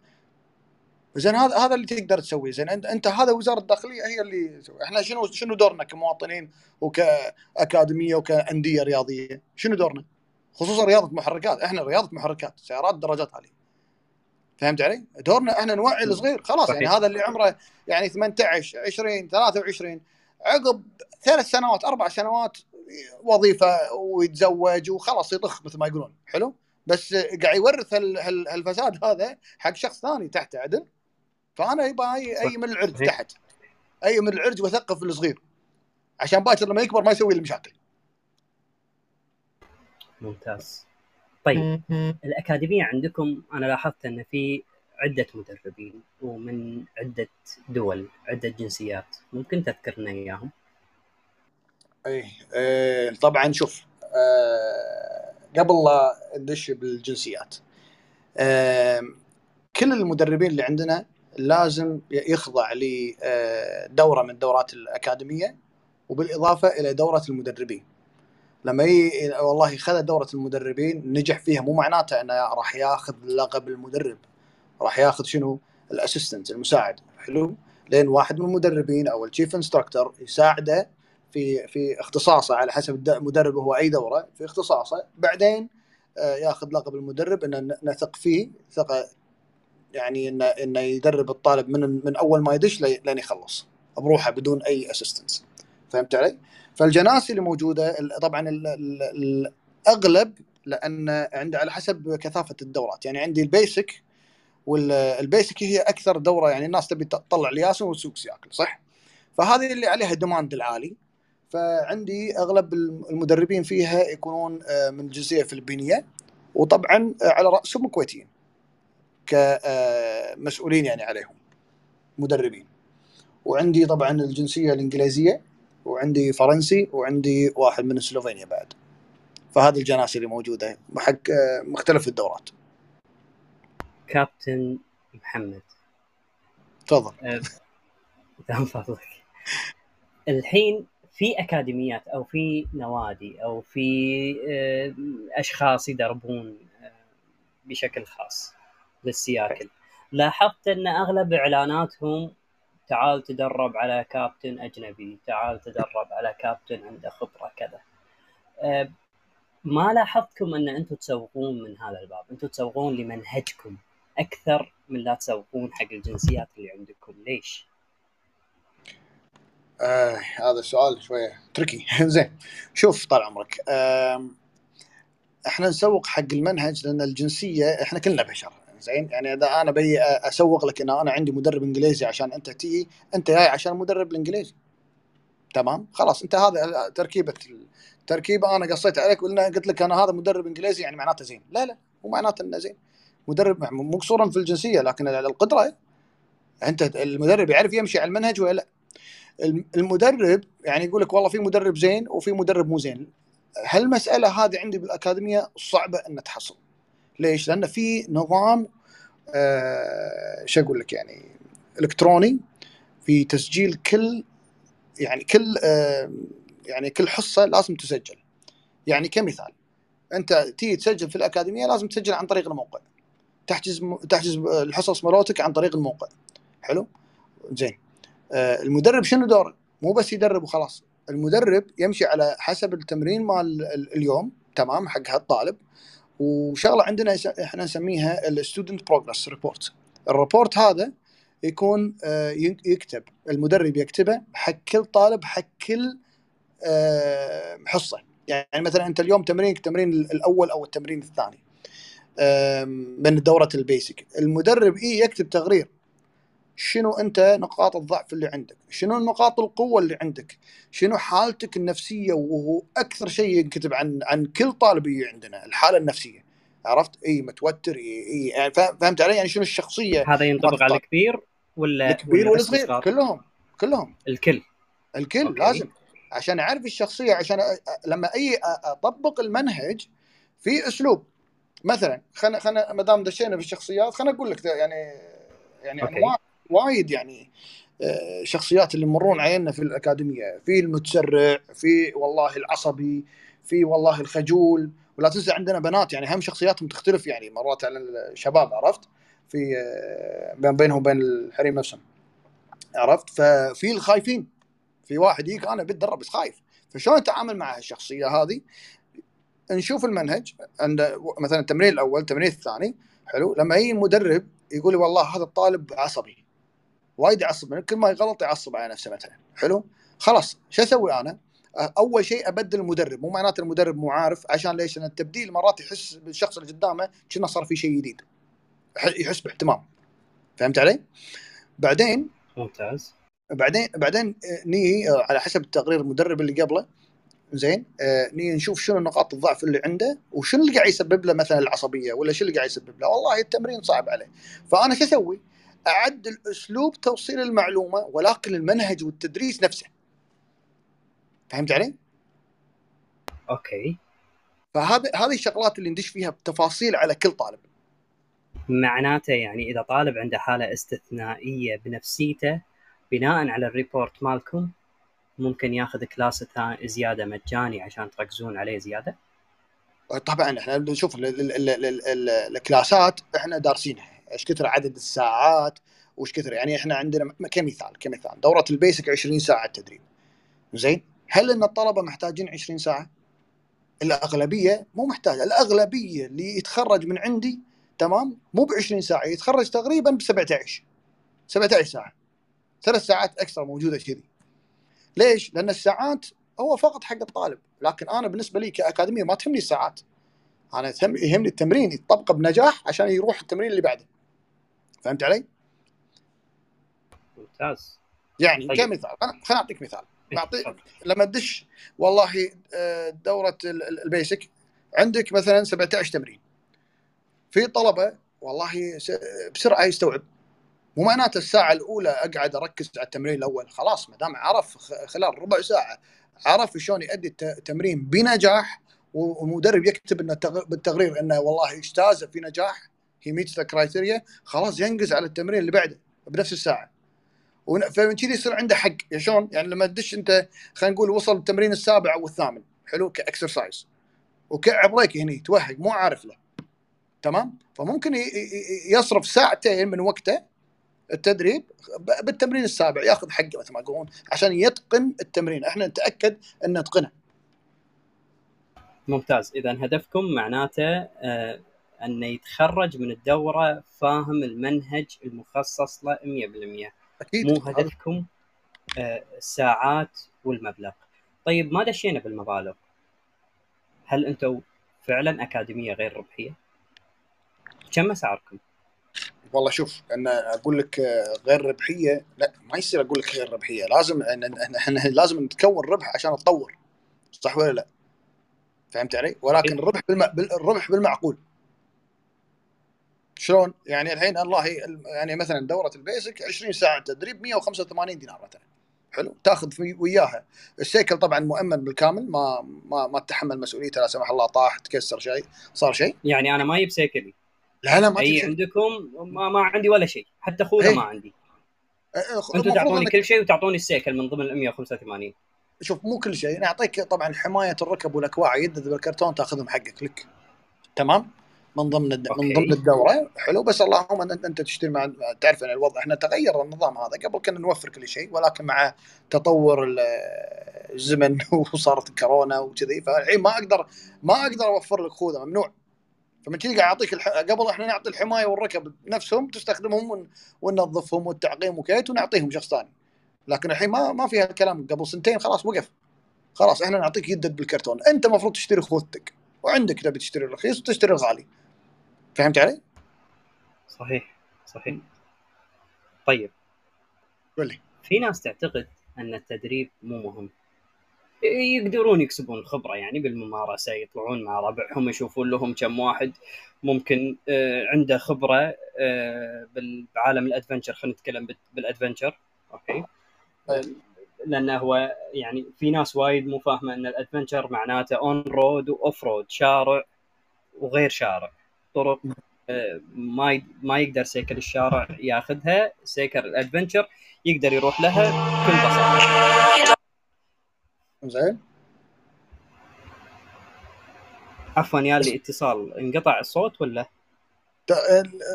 زين هذا هذا اللي تقدر تسويه. زين انت أنت هذا وزارة الداخلية هي اللي. إحنا شنو شنو دورنا كمواطنين وكأكاديمية وكأندية رياضية؟ شنو دورنا؟ خصوصا رياضة محركات. إحنا رياضة محركات سيارات دراجات عالية. فهمت علي؟ دورنا إحنا نوعي الصغير خلاص صحيح. يعني هذا اللي عمره يعني 18 20 23 عقب ثلاث سنوات أربع سنوات وظيفة ويتزوج وخلاص يطخ مثل ما يقولون. حلو؟ بس قاعد يورث هال- هال- هالفساد هذا حق شخص ثاني تحته عدل. فانا يبقى اي اي من العرج. تحت. اي من العرج واثقف الصغير. عشان باكر لما يكبر ما يسوي المشاكل ممتاز. طيب الأكاديمية عندكم أنا لاحظت أن في عدة مدربين ومن عدة دول عدة جنسيات. ممكن تذكر لنا إياهم؟ اي إيه طبعا شوف آه قبل لا ندش بالجنسيات آه كل المدربين اللي عندنا لازم يخضع لدوره من دورات الأكاديمية وبالإضافة إلى دورة المدربين. لما ي... والله خذ دورة المدربين نجح فيها. مو معناته إنه راح ياخذ لقب المدرب راح ياخذ شنو؟ ال assistant المساعد. حلو؟ لين واحد من المدربين أو ال chief instructor يساعده في في اختصاصه على حسب المدرب هو أي دورة في اختصاصه. بعدين آه، ياخذ لقب المدرب ان نثق فيه ثقة يعني انه إنه يدرب الطالب من من أول ما يدش لي- لين يخلص. بروحه بدون أي assistance فهمت علي؟ فالجناسي اللي موجودة طبعا ال- ال- الاغلب لأن عنده على حسب كثافة الدورات. يعني عندي ال basic وال basic هي أكثر دورة يعني الناس تبي تطلع الياسن وتسوق سياكل صح؟ فهذه اللي عليها demand العالي. فعندي أغلب المدربين فيها يكونون آه، من جنسيه فلبينيه وطبعا آه، على رأسهم كويتيين كمسؤولين يعني عليهم مدربين. وعندي طبعا الجنسية الإنجليزية وعندي فرنسي وعندي واحد من سلوفينيا بعد. فهذه الجناسي اللي موجودة حق مختلف الدورات. كابتن محمد. تفضل. من فضلك. الحين في أكاديميات أو في نوادي أو في آه، أشخاص يدربون آه، بشكل خاص. للسياكل لاحظت إن أغلب إعلاناتهم تعال تدرب على كابتن أجنبي تعال تدرب على كابتن عنده خبرة كذا. آه، ما لاحظتكم إن أنتم تسوقون من هذا الباب؟ أنتم تسوقون لمنهجكم أكثر من لا تسوقون حق الجنسيات اللي عندكم. ليش؟ آه هذا السؤال شوية تركي زين شوف طال عمرك. آم، إحنا نسوق حق المنهج لأن الجنسية إحنا كلنا بشر. زين؟ يعني إذا أنا بي أسوق لك إن أنا عندي مدرب إنجليزي عشان أنت تيجي أنت جاي عشان المدرب الإنجليزي. تمام؟ خلاص أنت هذا تركيبة تركيبة أنا قصيت عليك قلنا قلت لك أنا هذا مدرب إنجليزي يعني معناته زين. لا لا مو معناته إنه زين. مدرب مو قصورا في الجنسية لكن القدرة أنت المدرب يعرف يمشي على المنهج ولا لا. الم- المدرب يعني يقول لك والله في مدرب زين وفي مدرب مو زين. هالمسألة هذه عندي بالأكاديمية صعبة ان تحصل. ليش؟ لأن في نظام آه شو أقول لك يعني إلكتروني في تسجيل كل يعني كل آه يعني كل حصة لازم تسجل. يعني كمثال أنت تيجي تسجل في الأكاديمية لازم تسجل عن طريق الموقع. تحجز تحجز الحصص مالتك عن طريق الموقع. حلو؟ زين. آه، المدرب شنو دوره؟ مو بس يدرب وخلاص. المدرب يمشي على حسب التمرين مال ال- اليوم. تمام؟ حق هالطالب. وشغلة عندنا إحنا نسميها ال student progress report ال report هذا يكون آه، يكتب المدرب يكتبه حق كل طالب حق كل آه، حصة. يعني مثلا أنت اليوم تمرينك التمرين الأول أو التمرين الثاني من دوره ال basic المدرب اي يكتب تقرير شنو أنت نقاط الضعف اللي عندك؟ شنو نقاط القوة اللي عندك؟ شنو حالتك النفسية؟ وهو أكثر شيء ينكتب عن عن كل طالب يجي عندنا الحالة النفسية. عرفت؟ إي متوتر إي إي يعني فهمت علي؟ يعني شنو الشخصية؟ هذا ينطبق على الكبير ولا الكبير والصغير؟ كلهم كلهم. الكل. الكل أوكي. لازم. عشان أعرف الشخصية عشان أ... لما أي أطبق المنهج في أسلوب. مثلا خلينا خلينا ما دام دشينا في الشخصيات خلينا أقول لك يعني يعني أوكي. أنواع. وايد يعني آه، شخصيات اللي يمرون علينا في الأكاديمية. في المتسرع في والله العصبي في والله الخجول. ولا تنسى عندنا بنات يعني هم شخصياتهم تختلف يعني مرات على الشباب عرفت؟ في آه، بين بينهم وبين الحريم نفسهم عرفت؟ ففي الخايفين. في واحد يجيك أنا بتدرب بس خايف. فشلون اتعامل مع الشخصيه هذه؟ نشوف المنهج. عند مثلا التمرين الأول التمرين الثاني حلو. لما يجي المدرب يقول والله هذا الطالب عصبي. وايد يعصب كل ما يغلط يعصب على نفسه مثلا. حلو؟ خلاص شو أسوي أنا؟ أول شيء أبدل المدرب. مو معناته المدرب مو عارف عشان ليش؟ لأن التبديل مرات يحس بالشخص اللي قدامه كأنه صار في شيء جديد. يح- يحس باهتمام. فهمت علي؟ بعدين ممتاز. بعدين بعدين آه، نيجي آه، على حسب تقرير المدرب اللي قبله. زين آه، نيجي نشوف شنو نقاط الضعف اللي عنده وشنو اللي قاعد يسبب له مثلا العصبية ولا شنو اللي قاعد يسبب له. والله التمرين صعب عليه. فأنا شو أسوي؟ اعدل اسلوب توصيل المعلومة ولكن المنهج والتدريس نفسه. فهمت علي؟ أوكي. فهذه هذه الشغلات اللي ندش فيها بتفاصيل على كل طالب. معناته يعني إذا طالب عنده حالة استثنائية بنفسيته بناء على ال report مالكم ممكن ياخذ class زيادة مجاني عشان تركزون عليه زيادة؟ طبعا إحنا نشوف ال- ال- ال- ال- ال- الكلاسات إحنا دارسينها. إيش كثر عدد الساعات وش كثر يعني إحنا عندنا كمثال كمثال. دورة ال basic 20 ساعة تدريب. زين؟ هل إن الطلبة محتاجين 20 ساعة؟ الأغلبية مو محتاجة. الأغلبية اللي يتخرج من عندي تمام؟ مو ب 20 ساعة يتخرج تقريبا ب 17 17 ساعة. ثلاث ساعات اكسترا موجودة كذي. ليش؟ لأن الساعات هو فقط حق الطالب. لكن أنا بالنسبة لي كأكاديمية ما تهمني الساعات. أنا يهمني التمرين يطبق بنجاح عشان يروح التمرين اللي بعده. فهمت علي؟ ممتاز يعني طيب. كمثال خليني خليني أعطيك مثال إيه، بعطيك تفضل. لما تدش والله آه، دورة ال- ال- ال basic عندك مثلا 17 تمرين في طلبة والله بسرعة يستوعب مو معناته الساعة الأولى أقعد أركز على التمرين الأول خلاص ما دام عرف خلال ربع ساعة عرف شلون يؤدي الت- التمرين بنجاح والمدرب يكتب إنه بالتقرير إنه والله اجتاز في نجاح هي meet the criteria خلاص ينقز على التمرين اللي بعده بنفس الساعة. فمن كذي يصير عنده حق. شلون؟ يعني لما تدش أنت خلينا نقول وصل التمرين السابع أو الثامن. حلو؟ ك exercise. وكعب بريك هني. توهق. مو عارف له. تمام؟ فممكن يصرف ساعتين من وقته التدريب بالتمرين السابع. ياخذ حقه مثل ما يقولون عشان يتقن التمرين. إحنا نتأكد إن نتقنه. ممتاز. إذا هدفكم معناته آه أنه يتخرج من الدورة فاهم المنهج المخصص له 100% أكيد. مو هدفكم آه الساعات والمبلغ. طيب ما دشينا بالمبالغ؟ هل أنتم فعلا أكاديمية غير ربحية؟ كم أسعاركم؟ والله شوف أنا أقول لك آه، غير ربحية لا ما يصير أقول لك غير ربحية. لازم إحنا لازم نتكون ربح عشان نتطور صح ولا لا؟ فهمت علي؟ ولكن صحيح. الربح بالم... بال- الربح بالمعقول. شلون؟ يعني الحين الله يعني مثلا دورة ال basic 20 ساعة تدريب 185 دينار مثلا. حلو؟ تأخذ في وياها. السيكل طبعا مؤمن بالكامل ما ما ما تتحمل مسؤوليته لا سمح الله طاح تكسر شيء صار شيء. يعني أنا ما أجيب سيكلي لا لا ما أي عندكم ما, ما عندي ولا شيء. حتى خوذة إيه. ما عندي. أنتم تعطوني كل شيء وتعطوني السيكل من ضمن ال 185 شوف مو كل شيء. نعطيك طبعا حماية الركب والأكواع يدد بالكرتون تأخذهم حقك. لك. تمام؟ من ضمن الد... من. ضمن الدورة. حلو. بس اللهم ان أنت تشتري مع تعرف أن الوضع إحنا تغير النظام هذا. قبل كنا نوفر كل شيء ولكن مع تطور ال- الزمن وصارت الكورونا وكذي فالحين ما أقدر ما أقدر أوفر لك خوذة ممنوع. فمن كذي قاعد أعطيك الح... قبل إحنا نعطي الحماية والركب نفسهم تستخدمهم ون... وننظفهم والتعقيم وكيت ونعطيهم شخص ثاني. لكن الحين ما ما في هالكلام. قبل سنتين خلاص وقف. خلاص إحنا نعطيك يدد بالكرتون. أنت المفروض تشتري خوذتك وعندك تبي تشتري الرخيص وتشتري الغالي. فهمت علي؟ صحيح صحيح. طيب. قول لي. في ناس تعتقد أن التدريب مو مهم. يقدرون يكسبون خبره يعني بالممارسة يطلعون مع ربعهم يشوفون لهم كم واحد ممكن آه، عنده خبرة آه، بعالم ال adventure. خلينا نتكلم بال- بال adventure. okay. آه، لأنه هو يعني في ناس وايد مو فاهمة أن ال adventure معناته on road و off road شارع وغير شارع. طرق آه، ما ما يقدر سيكل الشارع ياخذها سيكل ال adventure يقدر يروح لها بكل بساطة. زين. عفوا يا لي اتصال انقطع الصوت ولا؟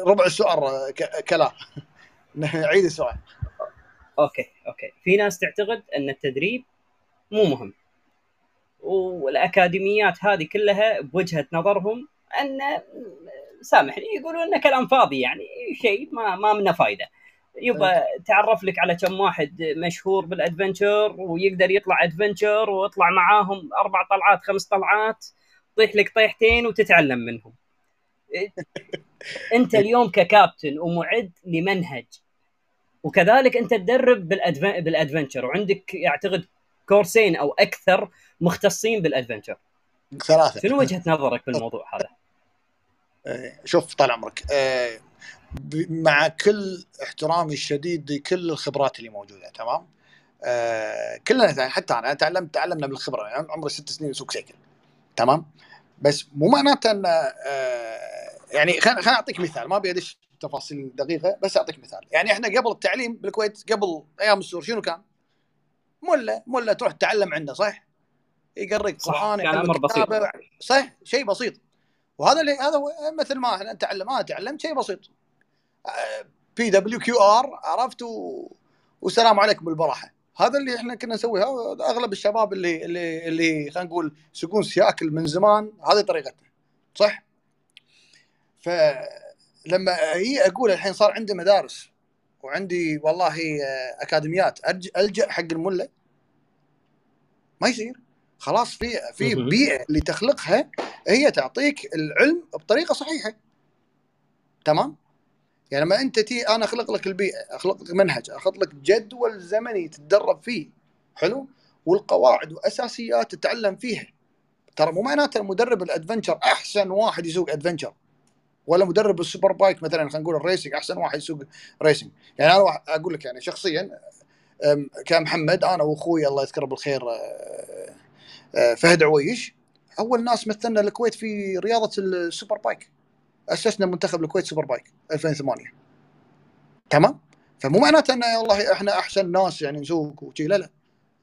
ربع السؤال كلام عيد السؤال okay okay. في ناس تعتقد أن التدريب مو مهم. والأكاديميات هذه كلها بوجهة نظرهم أن سامحني يقولون انه كلام فاضي يعني شيء ما ما منه فايدة. يبا تعرف لك على كم واحد مشهور بال adventure ويقدر يطلع adventure ويطلع معاهم أربع طلعات خمس طلعات طيح لك طيحتين وتتعلم منهم. أنت اليوم ككابتن ومعد لمنهج وكذلك أنت تدرب بالأدفنتشر وعندك اعتقد كورسين أو أكثر مختصين بالأدفنتشر. ثلاثة. شنو وجهة نظرك بالموضوع هذا؟ إيه، شوف طال عمرك إيه، مع كل احترامي الشديد لكل الخبرات اللي موجودة تمام؟ إيه، كلنا حتى أنا تعلمت تعلمنا بالخبرة يعني عمري ست سنين اسوق سيكل تمام؟ بس مو معناته إن يعني خليني أعطيك مثال ما أبي أدش تفاصيل دقيقة بس أعطيك مثال يعني إحنا قبل التعليم بالكويت قبل أيام السور شنو كان؟ ملا ملا تروح تتعلم عنده صح؟ يقريك قرآن كان أمر بسيط صح شيء بسيط وهذا اللي هذا مثل ما إحنا نتعلم أنا تعلمت شيء بسيط. BWQR عرفت و... والسلام عليكم بالبراحة. هذا اللي إحنا كنا نسويه أغلب الشباب اللي اللي اللي خلينا نقول يسوقون سياكل من زمان هذه طريقتنا صح؟ فلما هي أقول الحين صار عندي مدارس وعندي والله أكاديميات ألجأ حق الملة؟ ما يصير. خلاص في في بيئة اللي تخلقها هي تعطيك العلم بطريقة صحيحة. تمام؟ يعني لما أنت تي أنا أخلق لك البيئة أخلق لك منهج أخلق لك جدول زمني تتدرب فيه. حلو؟ والقواعد وأساسيات تتعلم فيها. ترى مو معناته المدرب ال adventure أحسن واحد يسوق adventure. ولا مدرب ال super bike مثلا خلينا نقول ال racing أحسن واحد يسوق racing يعني أنا أقول لك يعني شخصيا كمحمد أنا وأخوي الله يذكره بالخير أه، فهد عويش. أول ناس مثلنا الكويت في رياضة ال super bike أسسنا منتخب الكويت super bike 2008 تمام؟ فمو معناته ان والله إحنا أحسن ناس يعني نسوق وشي لا لا.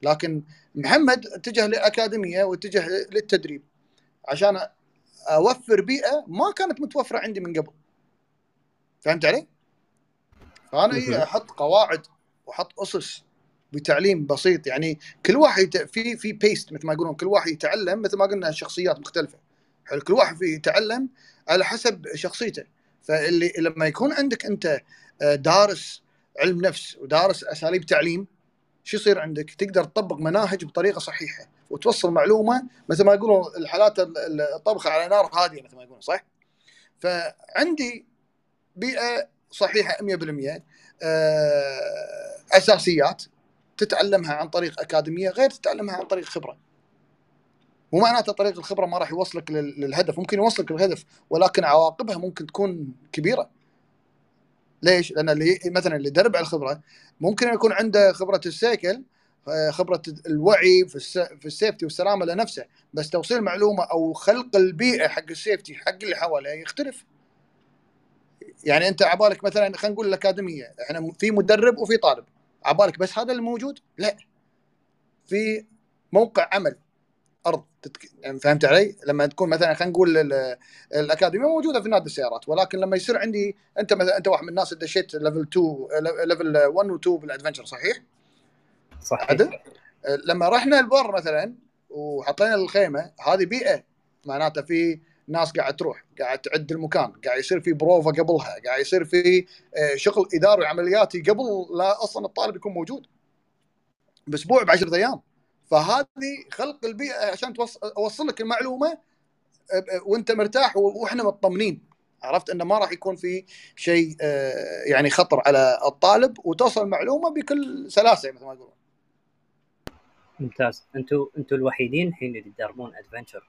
لكن محمد اتجه لأكاديمية واتجه للتدريب. عشان أوفر بيئة ما كانت متوفرة عندي من قبل. فهمت علي؟ فأنا أحط قواعد وأحط أسس. بتعليم بسيط يعني كل واحد في في بيست مثل ما يقولون كل واحد يتعلم مثل ما قلنا شخصيات مختلفة حلو كل واحد يتعلم على حسب شخصيته فاللي لما يكون عندك أنت آه، دارس علم نفس ودارس أساليب تعليم شو يصير عندك؟ تقدر تطبق مناهج بطريقة صحيحة وتوصل معلومة مثل ما يقولون الحالات الطبخة على نار هادية مثل ما يقولون صح؟ فعندي بيئة صحيحة 100% آه، أساسيات تتعلمها عن طريق أكاديمية غير تتعلمها عن طريق خبرة. مو معناته طريق الخبرة ما راح يوصلك للهدف ممكن يوصلك للهدف ولكن عواقبها ممكن تكون كبيرة ليش؟ لأن اللي مثلا اللي درب على الخبرة ممكن يكون عنده خبرة السيكل آه، خبرة الوعي في في السيفتي والسلامة لنفسه بس توصيل معلومة أو خلق البيئة حق السيفتي حق اللي حواليه يختلف يعني أنت عبالك مثلا خلينا نقول الأكاديمية إحنا في مدرب وفي طالب عبالك بس هذا الموجود لا في موقع عمل أرض تتك... يعني فهمت علي؟ لما تكون مثلا خلينا نقول الأكاديمية موجودة في نادي السيارات ولكن لما يصير عندي أنت مثلا أنت واحد من الناس اللي دشيت level 2 level 1 و 2 بال adventure صحيح؟ صحيح عدل؟ لما رحنا البر مثلا وحطينا الخيمة هذه بيئة معناته في ناس قاعد تروح قاعد تعد المكان قاعد يصير في بروفا قبلها قاعد يصير في آه، شغل إداري عملياتي قبل لا أصلا الطالب يكون موجود. بأسبوع ب 10 أيام. فهذه خلق البيئة عشان توصل لك المعلومة وأنت مرتاح وإحنا مطمنين. عرفت؟ إنه ما راح يكون في شيء آه، يعني خطر على الطالب وتوصل المعلومة بكل سلاسة مثل ما يقولون. ممتاز. أنتم أنتم الوحيدين الحين اللي تدربون ادفنشر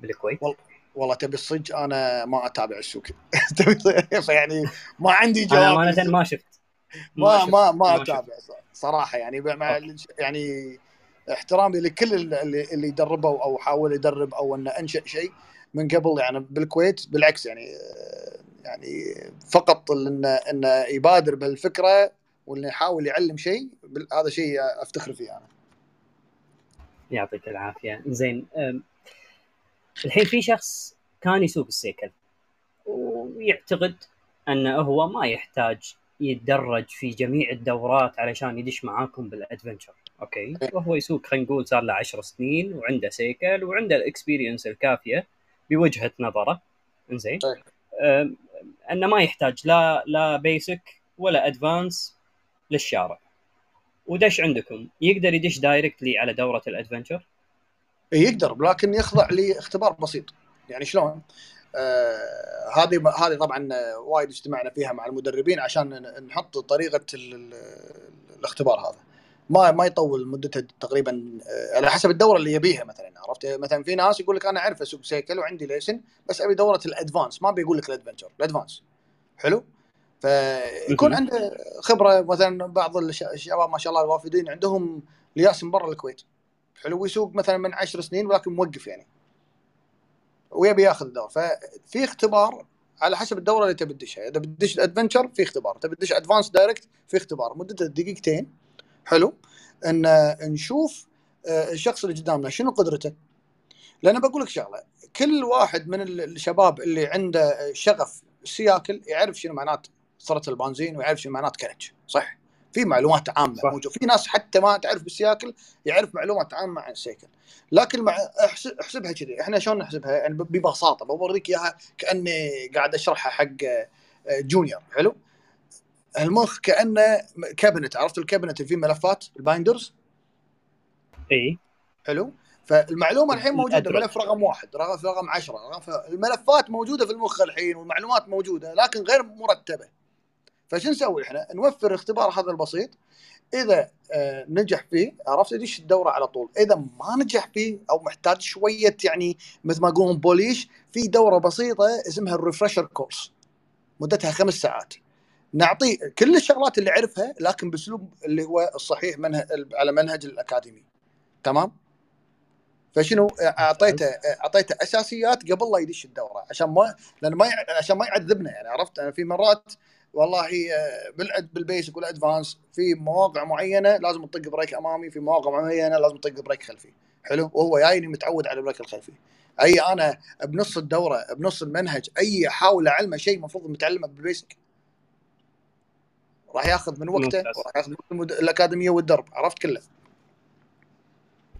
بالكويت؟ والله. تبي الصج أنا ما أتابع السوق. يعني ما عندي جواب. أنا امانه ما شفت ما ما ما. أتابع صراحة يعني مع. يعني احترامي لكل اللي اللي دربوا أو حاول يدرب أو إنه أنشأ شيء من قبل. يعني بالكويت بالعكس يعني يعني فقط انه إنه يبادر بالفكرة وإنه يحاول يعلم شيء هذا شيء أفتخر فيه أنا. يعطيك العافية. زين الحين في شخص كان يسوق السيكل ويعتقد انه هو ما يحتاج يتدرج في جميع الدورات علشان يدش معاكم بال adventure okay؟ وهو يسوق خلينا نقول صار له 10 سنين وعنده سيكل وعنده ال experience الكافية بوجهة نظره. إنزين. أم، أنه ما يحتاج لا لا basic ولا advance للشارع. ودش عندكم. يقدر يدش directly على دورة ال adventure يقدر لكن يخضع لاختبار بسيط. يعني شلون؟ آه هذه هذه طبعا آه، وايد اجتمعنا فيها مع المدربين عشان نحط طريقة ال- ال- الاختبار هذا. ما ما يطول مدته تقريبا آه، على حسب الدورة اللي يبيها مثلا عرفت؟ مثلا في ناس يقول لك أنا أعرف أسوق سيكل وعندي license بس أبي دورة ال advance. ما بيقول لك ال adventure ال advance. حلو؟ فيكون. عنده خبرة مثلا بعض الش- الشباب ما شاء الله الوافدين عندهم license من برا الكويت. حلو ويسوق مثلا من عشر سنين ولكن موقف يعني. ويبي ياخذ الدوره ففي اختبار على حسب الدورة اللي تبي تدشها إذا بتدش adventure في اختبار. تبي تدش advance direct في اختبار. مدته دقيقتين حلو. إن نشوف آه، الشخص اللي قدامنا شنو قدرته. لأن بقول لك شغلة. كل واحد من ال- الشباب اللي عنده شغف السياكل يعرف شنو معنات صرة البنزين ويعرف شنو معنات كلتش صح؟ في معلومات عامة. صح. موجود. في ناس حتى ما تعرف بالسياكل يعرف معلومات عامة عن السيكل لكن مع احسب أحسبها كذي. إحنا شلون نحسبها؟ يعني ببساطة. بوريك إياها كأني قاعد أشرحها حق آه، junior حلو؟ المخ كأنه cabinet عرفت ال cabinet اللي فيه ملفات؟ ال binders؟ إي. حلو؟ فالمعلومة الحين موجودة. الأدرج. ملف رقم واحد. رقم رقم 10 رقم الملفات موجودة في المخ الحين والمعلومات موجودة لكن غير مرتبة. فشو نسوي إحنا؟ نوفر اختبار هذا البسيط. إذا آه، نجح فيه عرفت؟ يدش الدورة على طول، إذا ما نجح فيه أو محتاج شوية يعني مثل ما يقولون بوليش في دورة بسيطة اسمها الريفرشر كورس مدتها خمس ساعات. نعطيه كل الشغلات اللي عرفها لكن بأسلوب اللي هو الصحيح منه على منهج الأكاديمي. تمام؟ فشنو؟ أعطيته أعطيته أساسيات قبل لا يدش الدورة عشان ما لأن ما عشان ما يعذبنا يعني عرفت؟ أنا في مرات والله بال ad- بال basic وال advance في مواقع معينة لازم تطق brake أمامي في مواقع معينة لازم تطق brake خلفي. حلو؟ وهو جايني متعود على ال brake الخلفي. أي أنا بنص الدورة بنص المنهج أي احاول أعلمه شيء المفروض متعلمه بال basic راح ياخذ من وقته. وراح ياخذ من المد- الأكاديمية والدرب عرفت كله.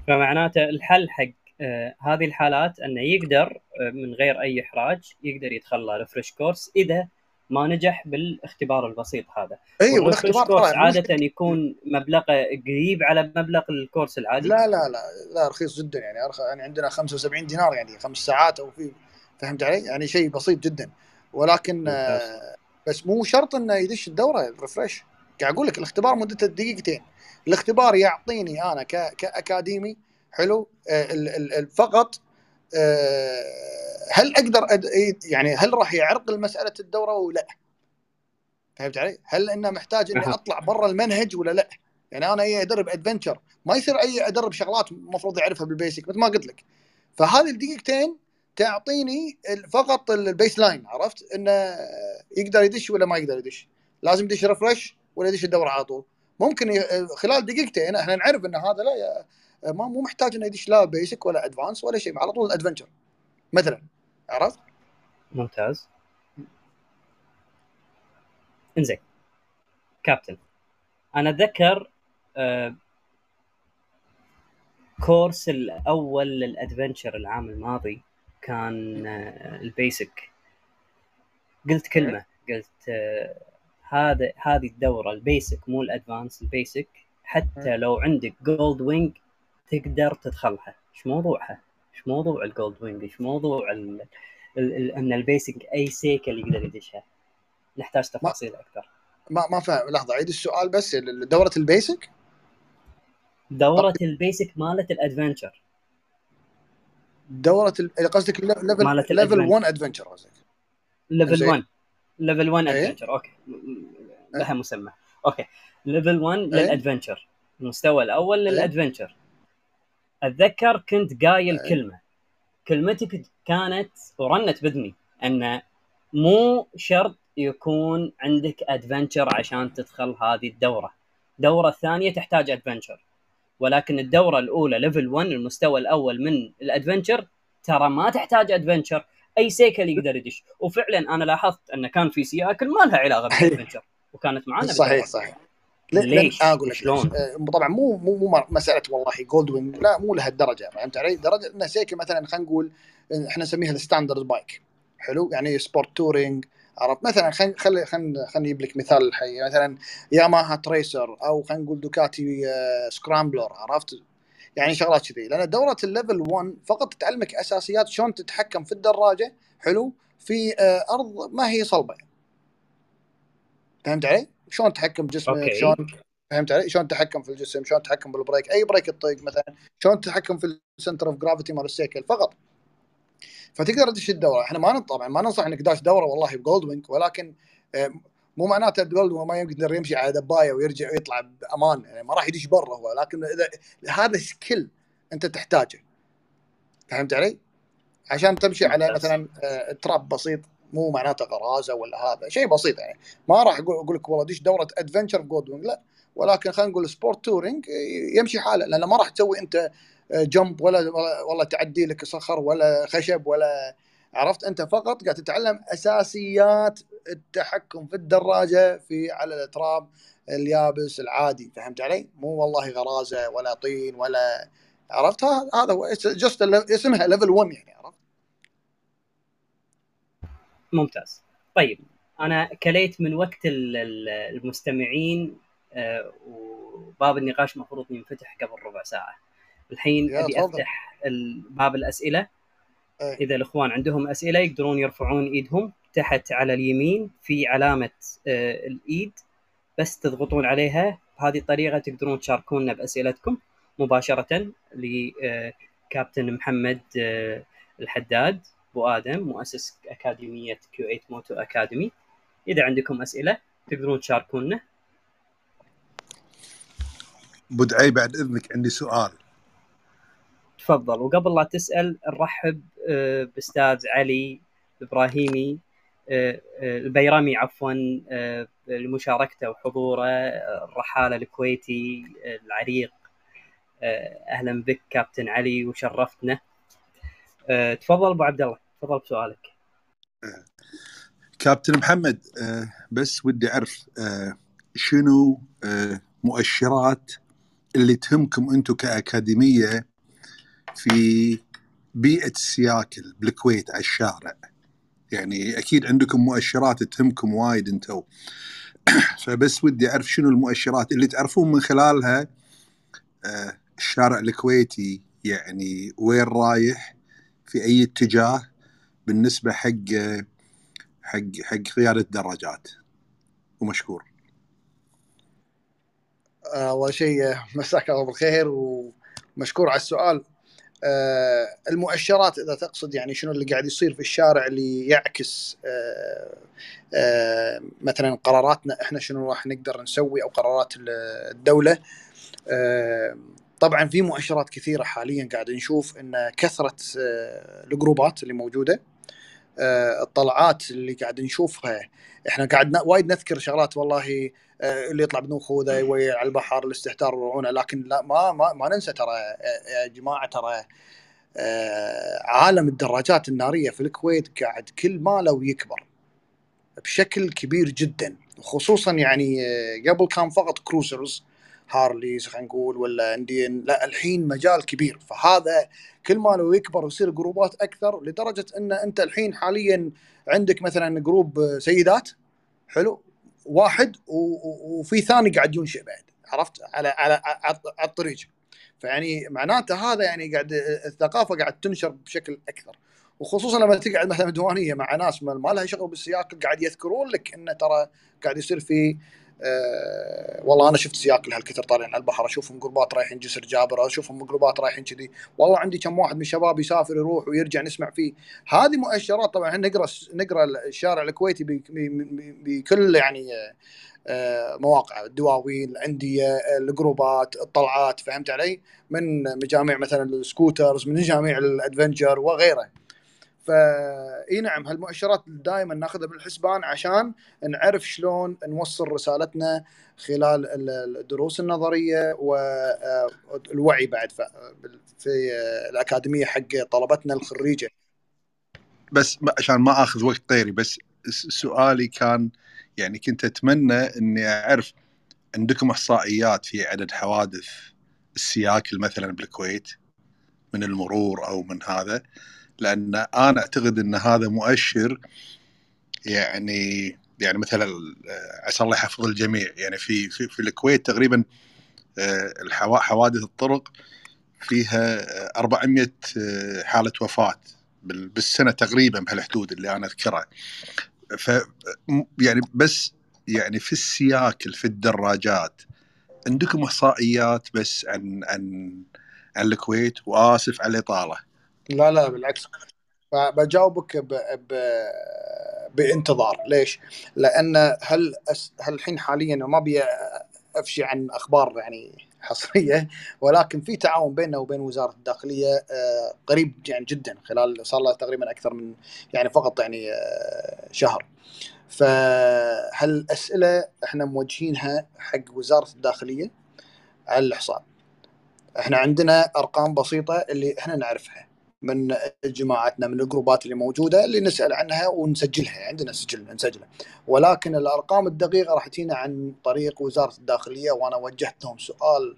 فمعناته الحل حق آه هذه الحالات إنه يقدر آه من غير أي إحراج يقدر يتخلى refresh course إذا ما نجح بالاختبار البسيط هذا. إي وال refresh والاختبار course عادة يكون مبلغه قريب على مبلغ ال course العادي. لا لا لا لا رخيص جدا يعني. أرخ... يعني عندنا 75 دينار يعني خمس ساعات أو في فهمت علي؟ يعني شيء بسيط جدا. ولكن. آه، بس مو شرط إنه يدش الدورة ال refresh قاعد أقول لك الاختبار مدته دقيقتين. الاختبار يعطيني أنا ك... كأكاديمي حلو آه، ال... ال... فقط هل أقدر أد... يعني هل راح يعرقل مساله الدورة ولا لا؟ فهمت علي؟ هل إنه محتاج إني. أطلع برا المنهج ولا لا؟ يعني أنا أي أدرب adventure ما يصير أي أدرب شغلات المفروض يعرفها بال basic مثل ما قلت لك فهذه الدقيقتين تعطيني فقط ال baseline عرفت إنه يقدر يدش ولا ما يقدر يدش لازم يدش refresh ولا يدش الدورة على طول ممكن خلال دقيقتين إحنا نعرف إن هذا لا ما مو محتاج إنه يدش لا basic ولا advance ولا شيء على طول الادفنشر مثلا عرفت؟ ممتاز. إنزين. كابتن أنا أتذكر آه course الأول لل adventure العام الماضي كان آه ال basic قلت كلمة. قلت آه هذا هذه الدورة ال basic مو ال advance ال basic حتى لو عندك Gold Wing تقدر تدخلها. إيش موضوعها؟ إيش موضوع ال Gold Wing إيش موضوع ال... ال... ال... إن ال basic أي سيكل يقدر يدشها؟ نحتاج تفاصيل أكثر. ما ما فاهم. لحظة عيد السؤال بس. دورة ال basic دورة البيسك مالت ال adventure دورة ال- قصدك level مالت level ال adventure. 1 adventure قصدك. level زين. 1 level 1 إيه. adventure okay. لها مسمى. okay. level 1 إيه. لل adventure المستوى الأول إيه. أتذكر كنت قايل إيه. كلمة. كلمتك كانت ورنت باذني ان مو شرط يكون عندك adventure عشان تدخل هذه الدورة. الدوره الثانية تحتاج adventure ولكن الدورة الأولى level 1 المستوى الأول من ال adventure ترى ما تحتاج adventure أي سيكل يقدر يدش. وفعلا أنا لاحظت أن كان في سياكل ما لها علاقة بال adventure وكانت معنا صحيح. صحيح. ليش؟ ليه؟ أقول لك شلون؟ آه، طبعا مو مو مو مساله والله Gold Wing لا مو لهالدرجة فهمت علي؟ درجة ان سيكل مثلا خلينا نقول آه، إحنا نسميها ال standard bike حلو يعني sport touring عرفت مثلا خلينا خلي خلينا خلينا نجيب لك مثال الحي مثلا Yamaha Tracer أو خلينا نقول Ducati آه، Scrambler عرفت؟ يعني شغلات كذي لأن دورة ال level 1 فقط تعلمك أساسيات شلون تتحكم في الدراجة حلو في آه، أرض ما هي صلبة فهمت علي؟ شلون تتحكم بجسمك okay. شلون فهمت علي؟ شلون تتحكم في الجسم، شلون تتحكم بال brake، أي brake تطق مثلا، شلون تتحكم في ال center of gravity مال السيكل فقط. فتقدر تدش الدورة، إحنا ما طبعا ما ننصح إنك داش دورة والله ب Gold Wing ولكن آه، مو معناته Wing ما يقدر يمشي على دباية ويرجع ويطلع بأمان يعني ما راح يدش برا هو لكن إذا هذا skill أنت تحتاجه. فهمت علي؟ عشان تمشي على. مثلا آه، تراب بسيط مو معناته غرازة ولا هذا شيء بسيط يعني ما راح أقول لك والله دش دورة adventure Wing لا ولكن خلينا نقول sport touring يمشي حاله لأنه ما راح تسوي أنت jump ولا ولا- والله تعدي لك صخر ولا خشب ولا عرفت أنت فقط قاعد تتعلم أساسيات التحكم في الدراجة في على التراب اليابس العادي فهمت علي؟ مو والله غرازة ولا طين ولا عرفت هذا هو just اسمها level 1 يعني؟ ممتاز. طيب أنا كليت من وقت ال- ال- المستمعين آه، وباب النقاش المفروض ينفتح قبل ربع ساعة. الحين أبي. أفتح باب الأسئلة. إيه. إذا الإخوان عندهم أسئلة يقدرون يرفعون إيدهم تحت على اليمين في علامة آه، الإيد. بس تضغطون عليها. بهذه الطريقة تقدرون تشاركونا بأسئلتكم مباشرة لكابتن محمد آه، الحداد. أبو آدم مؤسس أكاديمية كيو 8 موتو أكاديمي. إذا عندكم أسئلة تقدرون تشاركونا. بدعي بعد إذنك عندي سؤال. تفضل. وقبل لا تسأل نرحب آه، بأستاذ علي الابراهيمي آه، آه، البيرمي عفوا لمشاركته وحضوره الرحالة الكويتي العريق أهلا بك كابتن علي وشرفتنا. تفضل أبو عبد الله. تفضل بسؤالك. كابتن محمد آه، بس ودي أعرف آه، شنو آه، مؤشرات اللي تهمكم أنتم كأكاديمية في بيئة السياكل بالكويت على الشارع؟ يعني أكيد عندكم مؤشرات تهمكم وايد أنتم فبس ودي أعرف شنو المؤشرات اللي تعرفون من خلالها الشارع الكويتي يعني وين رايح في أي اتجاه؟ بالنسبة حق حق حق قياده الدراجات ومشكور. أول شيء مساك الله بالخير ومشكور على السؤال. آه، المؤشرات إذا تقصد يعني شنو اللي قاعد يصير في الشارع اللي يعكس آه، آه، مثلا قراراتنا إحنا شنو راح نقدر نسوي أو قرارات الدولة. آه، طبعا في مؤشرات كثيرة حاليا قاعد نشوف إن كثرة آه، الجروبات اللي موجودة. الطلعات اللي قاعد نشوفها. إحنا قاعد ن- وايد نذكر شغلات والله آه، اللي يطلع بدون خوذه يوي على البحر الاستهتار والرعونه لكن لا ما ما, ما ننسى ترى آه، يا جماعة ترى آه، عالم الدراجات النارية في الكويت قاعد كل ماله ويكبر بشكل كبير جدا. خصوصا يعني آه، قبل كان فقط cruisers Harleys خلينا نقول ولا Indian لا الحين مجال كبير. فهذا كل ما لو يكبر ويصير جروبات أكثر لدرجة إن أنت الحين حاليا عندك مثلا جروب سيدات حلو واحد وفي ثاني قاعد ينشئ بعد عرفت؟ على على على الطريق. فيعني معناته هذا يعني قاعد الثقافة قاعد تنشر بشكل أكثر. وخصوصا لما تقعد مثلا ديوانية مع ناس ما ما لها شغل بالسياق قاعد يذكرون لك إنه ترى قاعد يصير في أه والله أنا شفت سياكل هالكثر طالعين على البحر أشوفهم جروبات رايحين جسر جابر أشوفهم جروبات رايحين كذي. والله عندي كم واحد من الشباب يسافر يروح ويرجع نسمع فيه. هذه مؤشرات طبعا إحنا نقرأ نقرأ الشارع الكويتي بكل يعني آه، مواقع الدواوين الأندية الجروبات الطلعات فهمت علي؟ من مجاميع مثلا السكوترز من مجاميع الأدفنجر وغيره. فإي نعم هالمؤشرات دائما ناخذها بالحسبان عشان نعرف شلون نوصل رسالتنا خلال الدروس النظرية والوعي بعد في الأكاديمية حق طلبتنا الخريجة. بس عشان ما آخذ وقت طيري بس سؤالي كان يعني كنت أتمنى إني أعرف عندكم إحصائيات في عدد حوادث السياكل مثلا بالكويت من المرور أو من هذا لأن أنا أعتقد إن هذا مؤشر يعني يعني مثلا عسى الله يحفظ الجميع. يعني في في, في الكويت تقريبا آه، حوادث الطرق فيها 400 آه، حالة وفاة بالسنة تقريبا بهالحدود اللي أنا أذكرها. ف يعني بس يعني في السياكل في الدراجات عندكم إحصائيات بس عن عن عن الكويت؟ وآسف على الإطالة. لا لا بالعكس. بجاوبك ب... ب... بانتظار. ليش؟ لأن هل هل الحين حاليا ما أبي أفشي عن أخبار يعني حصرية ولكن في تعاون بيننا وبين وزارة الداخلية آه، قريب يعني جدا خلال صار له تقريبا أكثر من يعني فقط يعني آه، شهر. فهالاسئله إحنا موجهينها حق وزارة الداخلية؟ على الاحصاء إحنا عندنا أرقام بسيطة اللي إحنا نعرفها. من جماعتنا من الجروبات اللي موجودة اللي نسأل عنها ونسجلها عندنا سجل نسجله. ولكن الأرقام الدقيقة راح تجينا عن طريق وزارة الداخلية وأنا وجهت لهم سؤال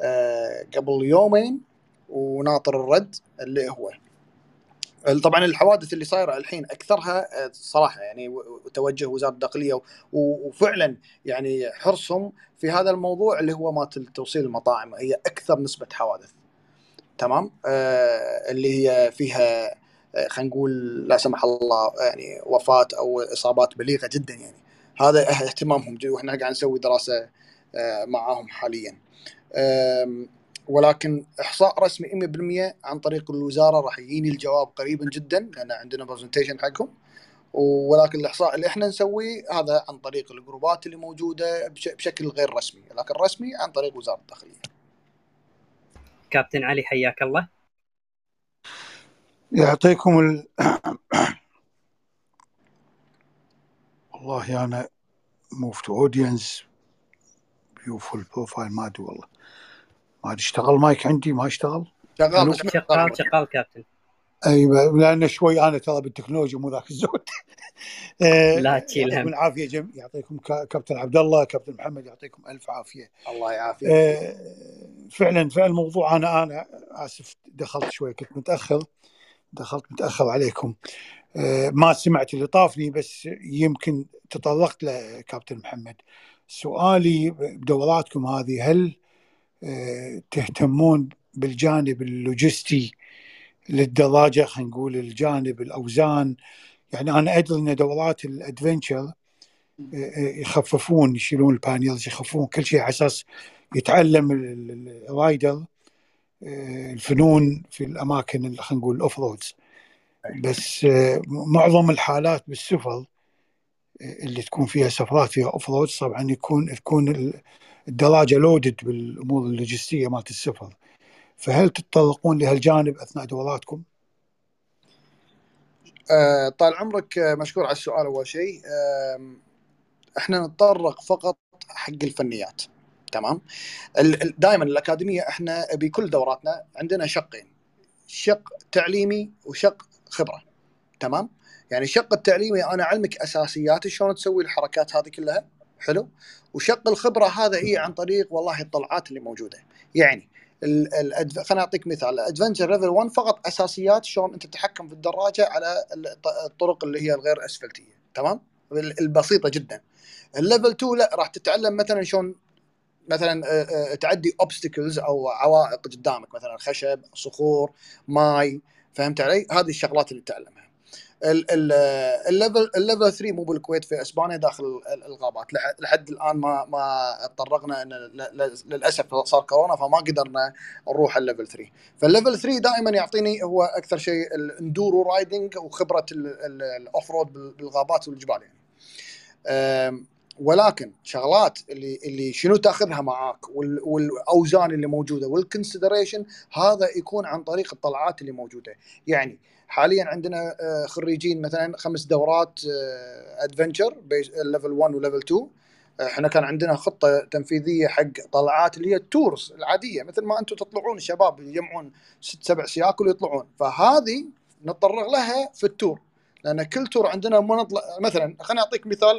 آه، قبل يومين وناطر الرد اللي هو. طبعا الحوادث اللي صايرة الحين أكثرها آه، صراحة يعني توجه وزارة الداخلية وفعلا يعني حرصهم في هذا الموضوع اللي هو مات توصيل المطاعم. هي أكثر نسبة حوادث. تمام؟ آه اللي هي فيها آه خلينا نقول لا سمح الله يعني وفاة أو إصابات بليغة جدا يعني. هذا اهتمامهم وإحنا قاعد نسوي دراسة آه معاهم حاليا. ولكن إحصاء رسمي 100% عن طريق الوزارة راح يجيني الجواب قريبا جدا لأن عندنا برزنتيشن حقهم. ولكن الإحصاء اللي إحنا نسويه هذا عن طريق الجروبات اللي موجودة بشكل غير رسمي لكن رسمي عن طريق وزارة الداخلية. كابتن علي حياك الله. يعطيكم ال... والله أنا moved to audience view profile ما أدري والله. ما أدري اشتغل مايك عندي؟ ما اشتغل؟ شغال. شغال شغال كابتن. أيوه لأن شوي أنا ترى بالتكنولوجيا مو ذاك الزود. لا تشيل هم. يعطيكم العافية جم يعطيكم كابتن عبد الله كابتن محمد يعطيكم ألف عافية. الله يعافيك. آه فعلا فعلا الموضوع أنا أنا آسف دخلت شوي كنت متأخر. دخلت متأخر عليكم. آه ما سمعت اللي طافني بس يمكن تطرقت له كابتن محمد. سؤالي بدوراتكم هذه هل آه، تهتمون بالجانب اللوجستي للدراجة خلينا نقول الجانب الأوزان. يعني أنا أدري إن دورات ال adventure آه، آه، يخففون يشيلون ال panniers يخففون كل شيء على أساس يتعلم ال rider الفنون في الأماكن خلينا نقول ال off-roads. بس معظم الحالات بالسفر اللي تكون فيها سفرات فيها off-roads طبعا يكون تكون الدراجة لودد بالأمور اللوجستية مالت السفر فهل تتطرقون لهالجانب أثناء دوراتكم؟ آه طال عمرك آه، مشكور على السؤال أول شيء. إحنا نتطرق فقط حق الفنيات تمام؟ دائما الأكاديمية إحنا بكل دوراتنا عندنا شقين شق تعليمي وشق خبرة تمام؟ يعني الشق التعليمي أنا أعلمك اساسيات شلون تسوي الحركات هذه كلها حلو؟ وشق الخبرة هذا هي عن طريق والله الطلعات اللي موجودة. يعني خليني أعطيك مثال. ال adventure level 1 فقط أساسيات شلون أنت تتحكم في الدراجة على الطرق اللي هي الغير أسفلتية. تمام؟ البسيطة جدا. ال level 2 لا راح تتعلم مثلا شلون مثلا تعدي obstacles أو عوائق قدامك مثلا خشب صخور ماي فهمت علي؟ هذه الشغلات اللي تتعلمها ال level ال level 3 مو بالكويت في إسبانيا داخل ال- الغابات. لح- لحد الآن ما ما تطرقنا إن للأسف صار كورونا فما قدرنا نروح ال level 3 فال level 3 دائما يعطيني هو أكثر شيء ال enduro riding وخبرة ال off-road بالغابات والجبال يعني. ولكن شغلات اللي اللي شنو تأخذها معاك وال- والأوزان اللي موجودة وال consideration هذا يكون عن طريق الطلعات اللي موجودة. يعني حاليا عندنا آه، خريجين مثلا خمس دورات adventure level 1 و level 2 إحنا كان عندنا خطة تنفيذية حق طلعات اللي هي ال tours العادية مثل ما أنتم تطلعون الشباب يجمعون ست سبع سياكل ويطلعون. فهذه نتطرق لها في ال tour لأن كل tour عندنا ما مثلا خليني أعطيك مثال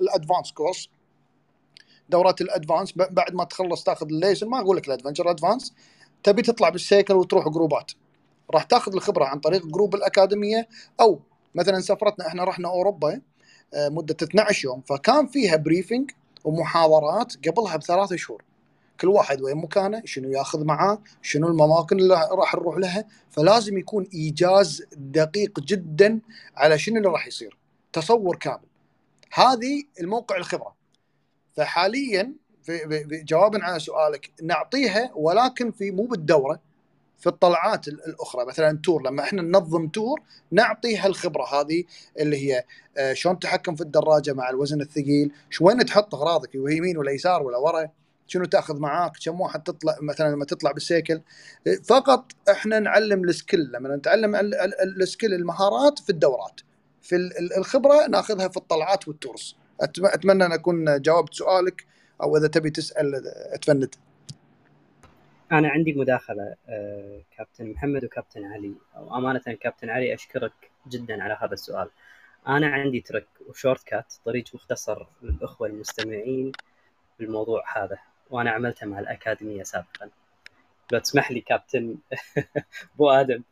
لل advance course دورات ال advance بعد ما تخلص تاخذ ال license ما أقول لك ال adventure advance تبي تطلع بالسيكل وتروح جروبات راح تاخذ الخبرة عن طريق group الأكاديمية أو مثلا سفرتنا إحنا رحنا أوروبا آه، مدة 12 يوم. فكان فيها briefing ومحاضرات قبلها بثلاث شهور. كل واحد وين مكانه شنو ياخذ معاه شنو الأماكن اللي راح نروح لها. فلازم يكون إيجاز دقيق جدا على شنو اللي راح يصير. تصور كامل. هذه الموقع الخبرة. فحاليا في جوابا على سؤالك نعطيها ولكن في مو بالدورة. في الطلعات ال- الأخرى. مثلا tour لما إحنا ننظم tour نعطي هالخبرة هذه اللي هي آه، شلون تتحكم في الدراجة مع الوزن الثقيل وين تحط أغراضك يمين ولا يسار ولا ورا شنو تأخذ معاك كم واحد تطلع مثلا لما تطلع بالسيكل. آه، فقط إحنا نعلم ال skill لما نتعلم ال- ال- ال- ال skill المهارات في الدورات. في ال- ال- الخبرة ناخذها في الطلعات والتورز أتم- أتمنى أن أكون جاوبت سؤالك أو إذا تبي تسأل أتفند. أنا عندي مداخلة آه، كابتن محمد وكابتن علي. وامانه كابتن علي أشكرك جدا على هذا السؤال. أنا عندي ترك وشورت كات طريق مختصر للأخوة المستمعين بالموضوع هذا وأنا عملته مع الأكاديمية سابقا. لو تسمح لي كابتن أبو آدم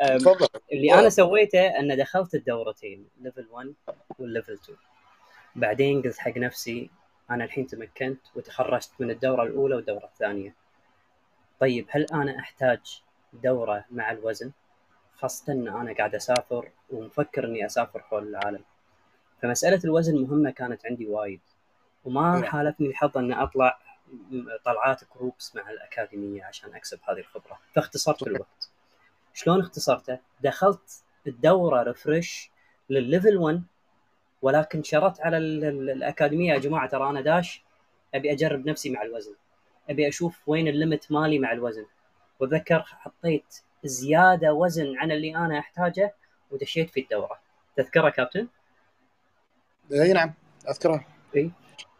تفضل. اللي أنا سويته أن دخلت الدورتين level 1 وال level 2 بعدين قلت حق نفسي أنا الحين تمكنت وتخرجت من الدورة الأولى والدورة الثانية. طيب هل أنا أحتاج دورة مع الوزن خاصة إن أنا قاعد أسافر ومفكر إني أسافر حول العالم فمسألة الوزن مهمة كانت عندي وايد وما نعم. حالفني الحظ ان أطلع طلعات groups مع الأكاديمية عشان أكسب هذه الخبرة فاختصرت. الوقت شلون اختصرته؟ دخلت الدورة refresh لل level 1 ولكن شرطت على ال- ال- الأكاديمية يا جماعة ترى أنا داش أبي أجرب نفسي مع الوزن أبي أشوف وين ال limit مالي مع الوزن. وأتذكر حطيت زيادة وزن عن اللي أنا أحتاجه ودشيت في الدورة. تذكرها كابتن؟ اي نعم اذكرها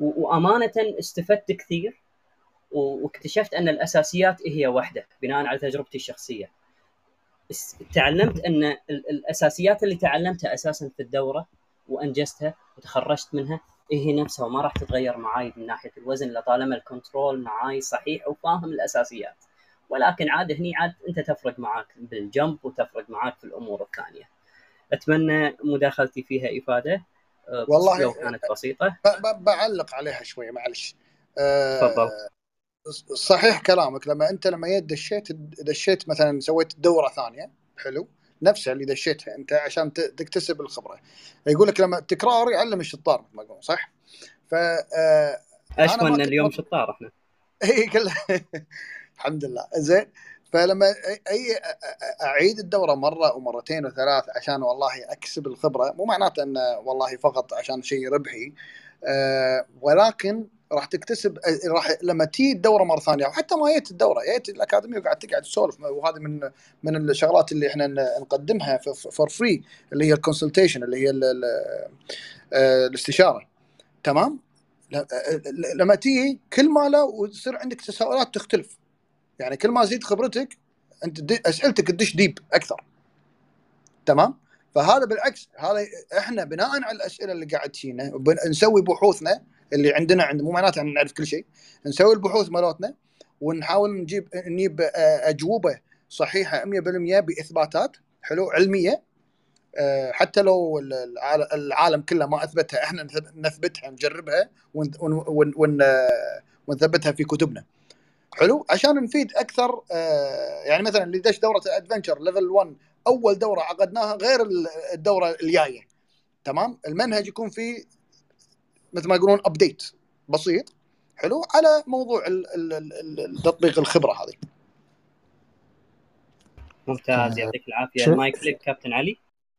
و- وأمانة استفدت كثير واكتشفت أن الأساسيات هي واحدة بناء على تجربتي الشخصية. تعلمت أن ال- الأساسيات اللي تعلمتها أساسا في الدورة وأنجزتها وتخرجت منها هي نفسها وما راح تتغير معاي من ناحية الوزن لطالما الكنترول معاي صحيح وفاهم الأساسيات. ولكن عاد هني عاد أنت تفرق معاك بالجنب وتفرق معاك في الأمور الثانية. أتمنى مداخلتي فيها إفادة. أه، والله- لو كانت بسيطة. بعلق عليها شوية معلش. آه، تفضل. صحيح كلامك. لما أنت لما دشيت دشيت مثلا سويت دورة ثانية حلو. نفسها اللي دشيتها أنت عشان تكتسب الخبرة. يقول لك لما التكرار يعلم الشطار مثل ما يقولون صح؟ ف آه، اشكو ما إن كنت اليوم شطار إحنا. اي كل الحمد لله. زين. فلما أي أعيد الدورة مرة ومرتين وثلاث عشان والله أكسب الخبرة. مو معناته انه والله فقط عشان شيء ربحي آه، ولكن راح تكتسب راح لما تيجي الدورة مرة ثانية وحتى ما جيت الدورة جيت الأكاديمية وقاعد تقعد تسولف وهذه من من الشغلات اللي إحنا نقدمها for free اللي هي ال consultation اللي هي آه، الاستشارة. تمام؟ ل- لما تيجي كل ما لا وتصير عندك تساؤلات تختلف. يعني كل ما زيد خبرتك أنت أسئلتك تدش ديب أكثر. تمام؟ فهذا بالعكس هذا إحنا بناء على الأسئلة اللي قاعد تجينا نسوي بحوثنا اللي عندنا عند مو معناته إن نعرف كل شيء. نسوي البحوث مالتنا ونحاول نجيب نجيب آه، أجوبة صحيحة 100% بإثباتات حلو علمية. آه، حتى لو ال- العال- العالم كله ما أثبتها إحنا نثب- نثبتها نجربها آه، ونثبتها في كتبنا. حلو؟ عشان نفيد أكثر يعني مثلا اللي دش دورة ال adventure level 1 أول دورة عقدناها غير ال- الدورة الجاية؟ تمام؟ المنهج يكون فيه مثل ما يقولون update بسيط. حلو. على موضوع ال- ال- ال- ال- تطبيق الخبرة هذه. ممتاز. يعطيك العافية. شو- المايك لك كابتن علي.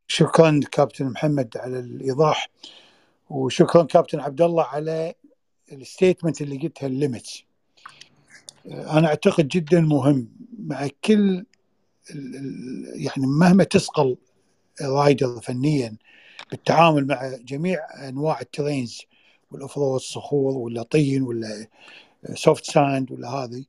شكرا كابتن محمد على الإيضاح. وشكرا كابتن عبد الله على ال statement اللي قلتها ال limits أنا أعتقد جدا مهم. مع كل يعني مهما تصقل rider فنيا بالتعامل مع جميع أنواع ال terrains وال off-road الصخور ولا طين ولا soft sand ولا هذه.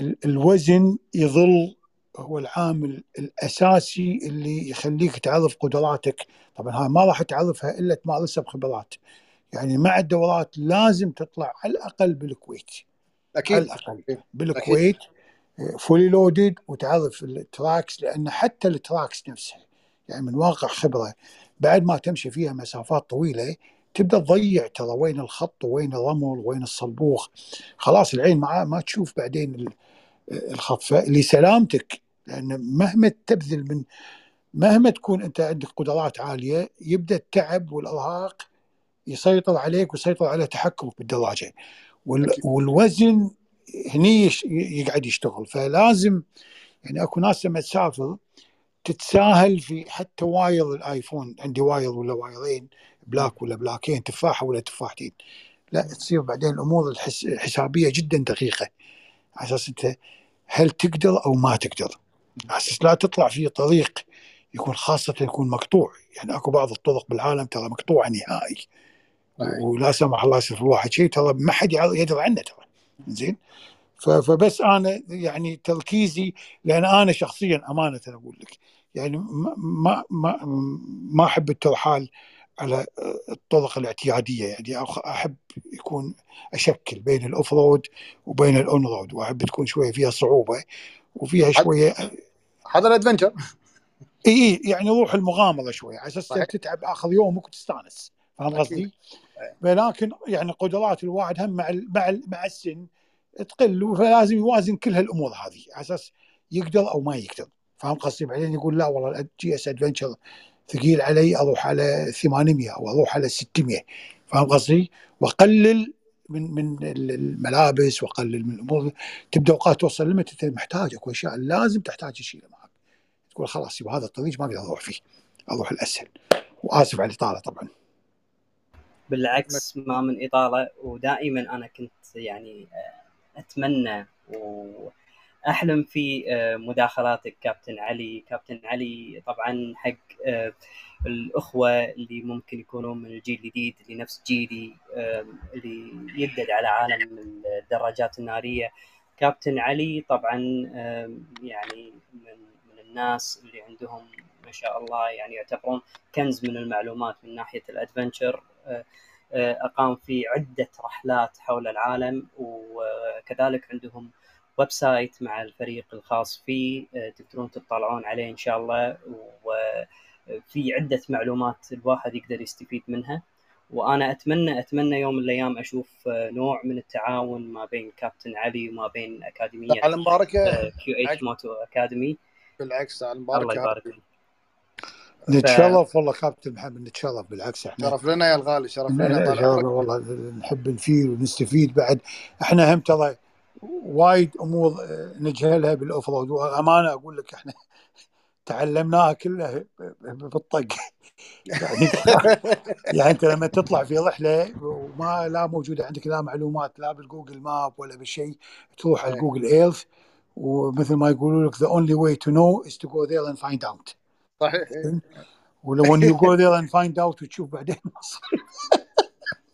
ال- الوزن يظل هو العامل الأساسي اللي يخليك تعرف قدراتك. طبعا هاي ما راح تعرفها إلا تمارسها بخبرات. يعني مع الدورات لازم تطلع على الأقل بالكويت. على أكيد. الاقل بالكويت أكيد. fully loaded وتعرف ال tracks لأن حتى ال tracks نفسها يعني من واقع خبرة بعد ما تمشي فيها مسافات طويلة تبدأ تضيع ترى وين الخط وين الرمل وين الصلبوخ خلاص العين ما ما تشوف بعدين ال- الخط. فلسلامتك لأن مهما تبذل من مهما تكون أنت عندك قدرات عالية يبدأ التعب والإرهاق يسيطر عليك ويسيطر على تحكمك بالدراجة. والوزن هني يقعد يشتغل. فلازم يعني أكو ناس لما تسافر تتساهل في حتى wire ال iPhone عندي wire ولا وايرين plug ولا بلاكين تفاحه ولا تفاحتين. لا تصير بعدين الأمور الحس الحسابية جدا دقيقة. على أساس أنت هل تقدر أو ما تقدر. على أساس لا تطلع في طريق يكون خاصة يكون مقطوع. يعني أكو بعض الطرق بالعالم ترى مقطوعة نهائي. ولا سمح الله يصير في واحد شيء ترى ما حد يدري عنه ترى. زين؟ فبس أنا يعني تركيزي لأن أنا شخصيا أمانة أقول لك. يعني ما ما ما, ما أحب الترحال على الطرق الاعتيادية يعني أحب يكون أشكل بين ال off-road وبين ال on-road وأحب تكون شوية فيها صعوبة وفيها شوية هذا ال adventure إي إي يعني روح المغامرة شوية على أساس. تتعب آخر يومك وتستانس فاهم. قصدي؟ ولكن يعني قدرات الواحد هم مع مع مع السن تقل فلازم يوازن كل هالأمور هذه على أساس يقدر أو ما يقدر فاهم قصدي؟ بعدين يقول لا والله ال GS Adventure ثقيل علي أروح على 800 أو أروح على 600 فاهم قصدي؟ وأقلل من من ال- الملابس وأقلل من الأمور. تبدأ أوقات توصل ليمت انت محتاج أكو أشياء لازم تحتاج تشيلها معك. تقول خلاص يبقى هذا الطريق ما أقدر أروح فيه أروح الأسهل. وآسف على الإطالة طبعا. بالعكس ما من إطالة ودائما أنا كنت يعني آه، أتمنى واحلم في آه، مداخلاتك. كابتن علي كابتن علي طبعا حق آه، الأخوة اللي ممكن يكونون من الجيل الجديد اللي نفس جيلي آه، اللي يدد على عالم الدراجات النارية. كابتن علي طبعا آه، يعني من من الناس اللي عندهم ما شاء الله يعني يعتبرون كنز من المعلومات من ناحية ال adventure. آه، آه، أقام في عدة رحلات حول العالم وكذلك عندهم website مع الفريق الخاص فيه آه، تقدرون تطلعون عليه إن شاء الله. وفي عدة معلومات الواحد يقدر يستفيد منها. وأنا أتمنى أتمنى يوم من الأيام أشوف آه، نوع من التعاون ما بين كابتن علي وما بين أكاديمية على المباركه QH Moto Academy بالعكس على الله المباركه يبارك فيك. نتشرف والله كابتن محمد نتشرف بالعكس إحنا شرف لنا يا الغالي شرف لنا والله نحب نفيد ونستفيد بعد. إحنا هم ترى وايد أمور آه، نجهلها بال off-road وأمانة أقول لك إحنا تعلمناها كلها بالطق. يعني يعني أنت لما تطلع في رحلة وما لا موجودة عندك لا معلومات لا بال Google Map ولا بالشيء تروح على إيه. Google Earth. ومثل ما يقولوا لك the only way to know is to go there and find out. صحيح. ولو when you go there and find out وتشوف بعدين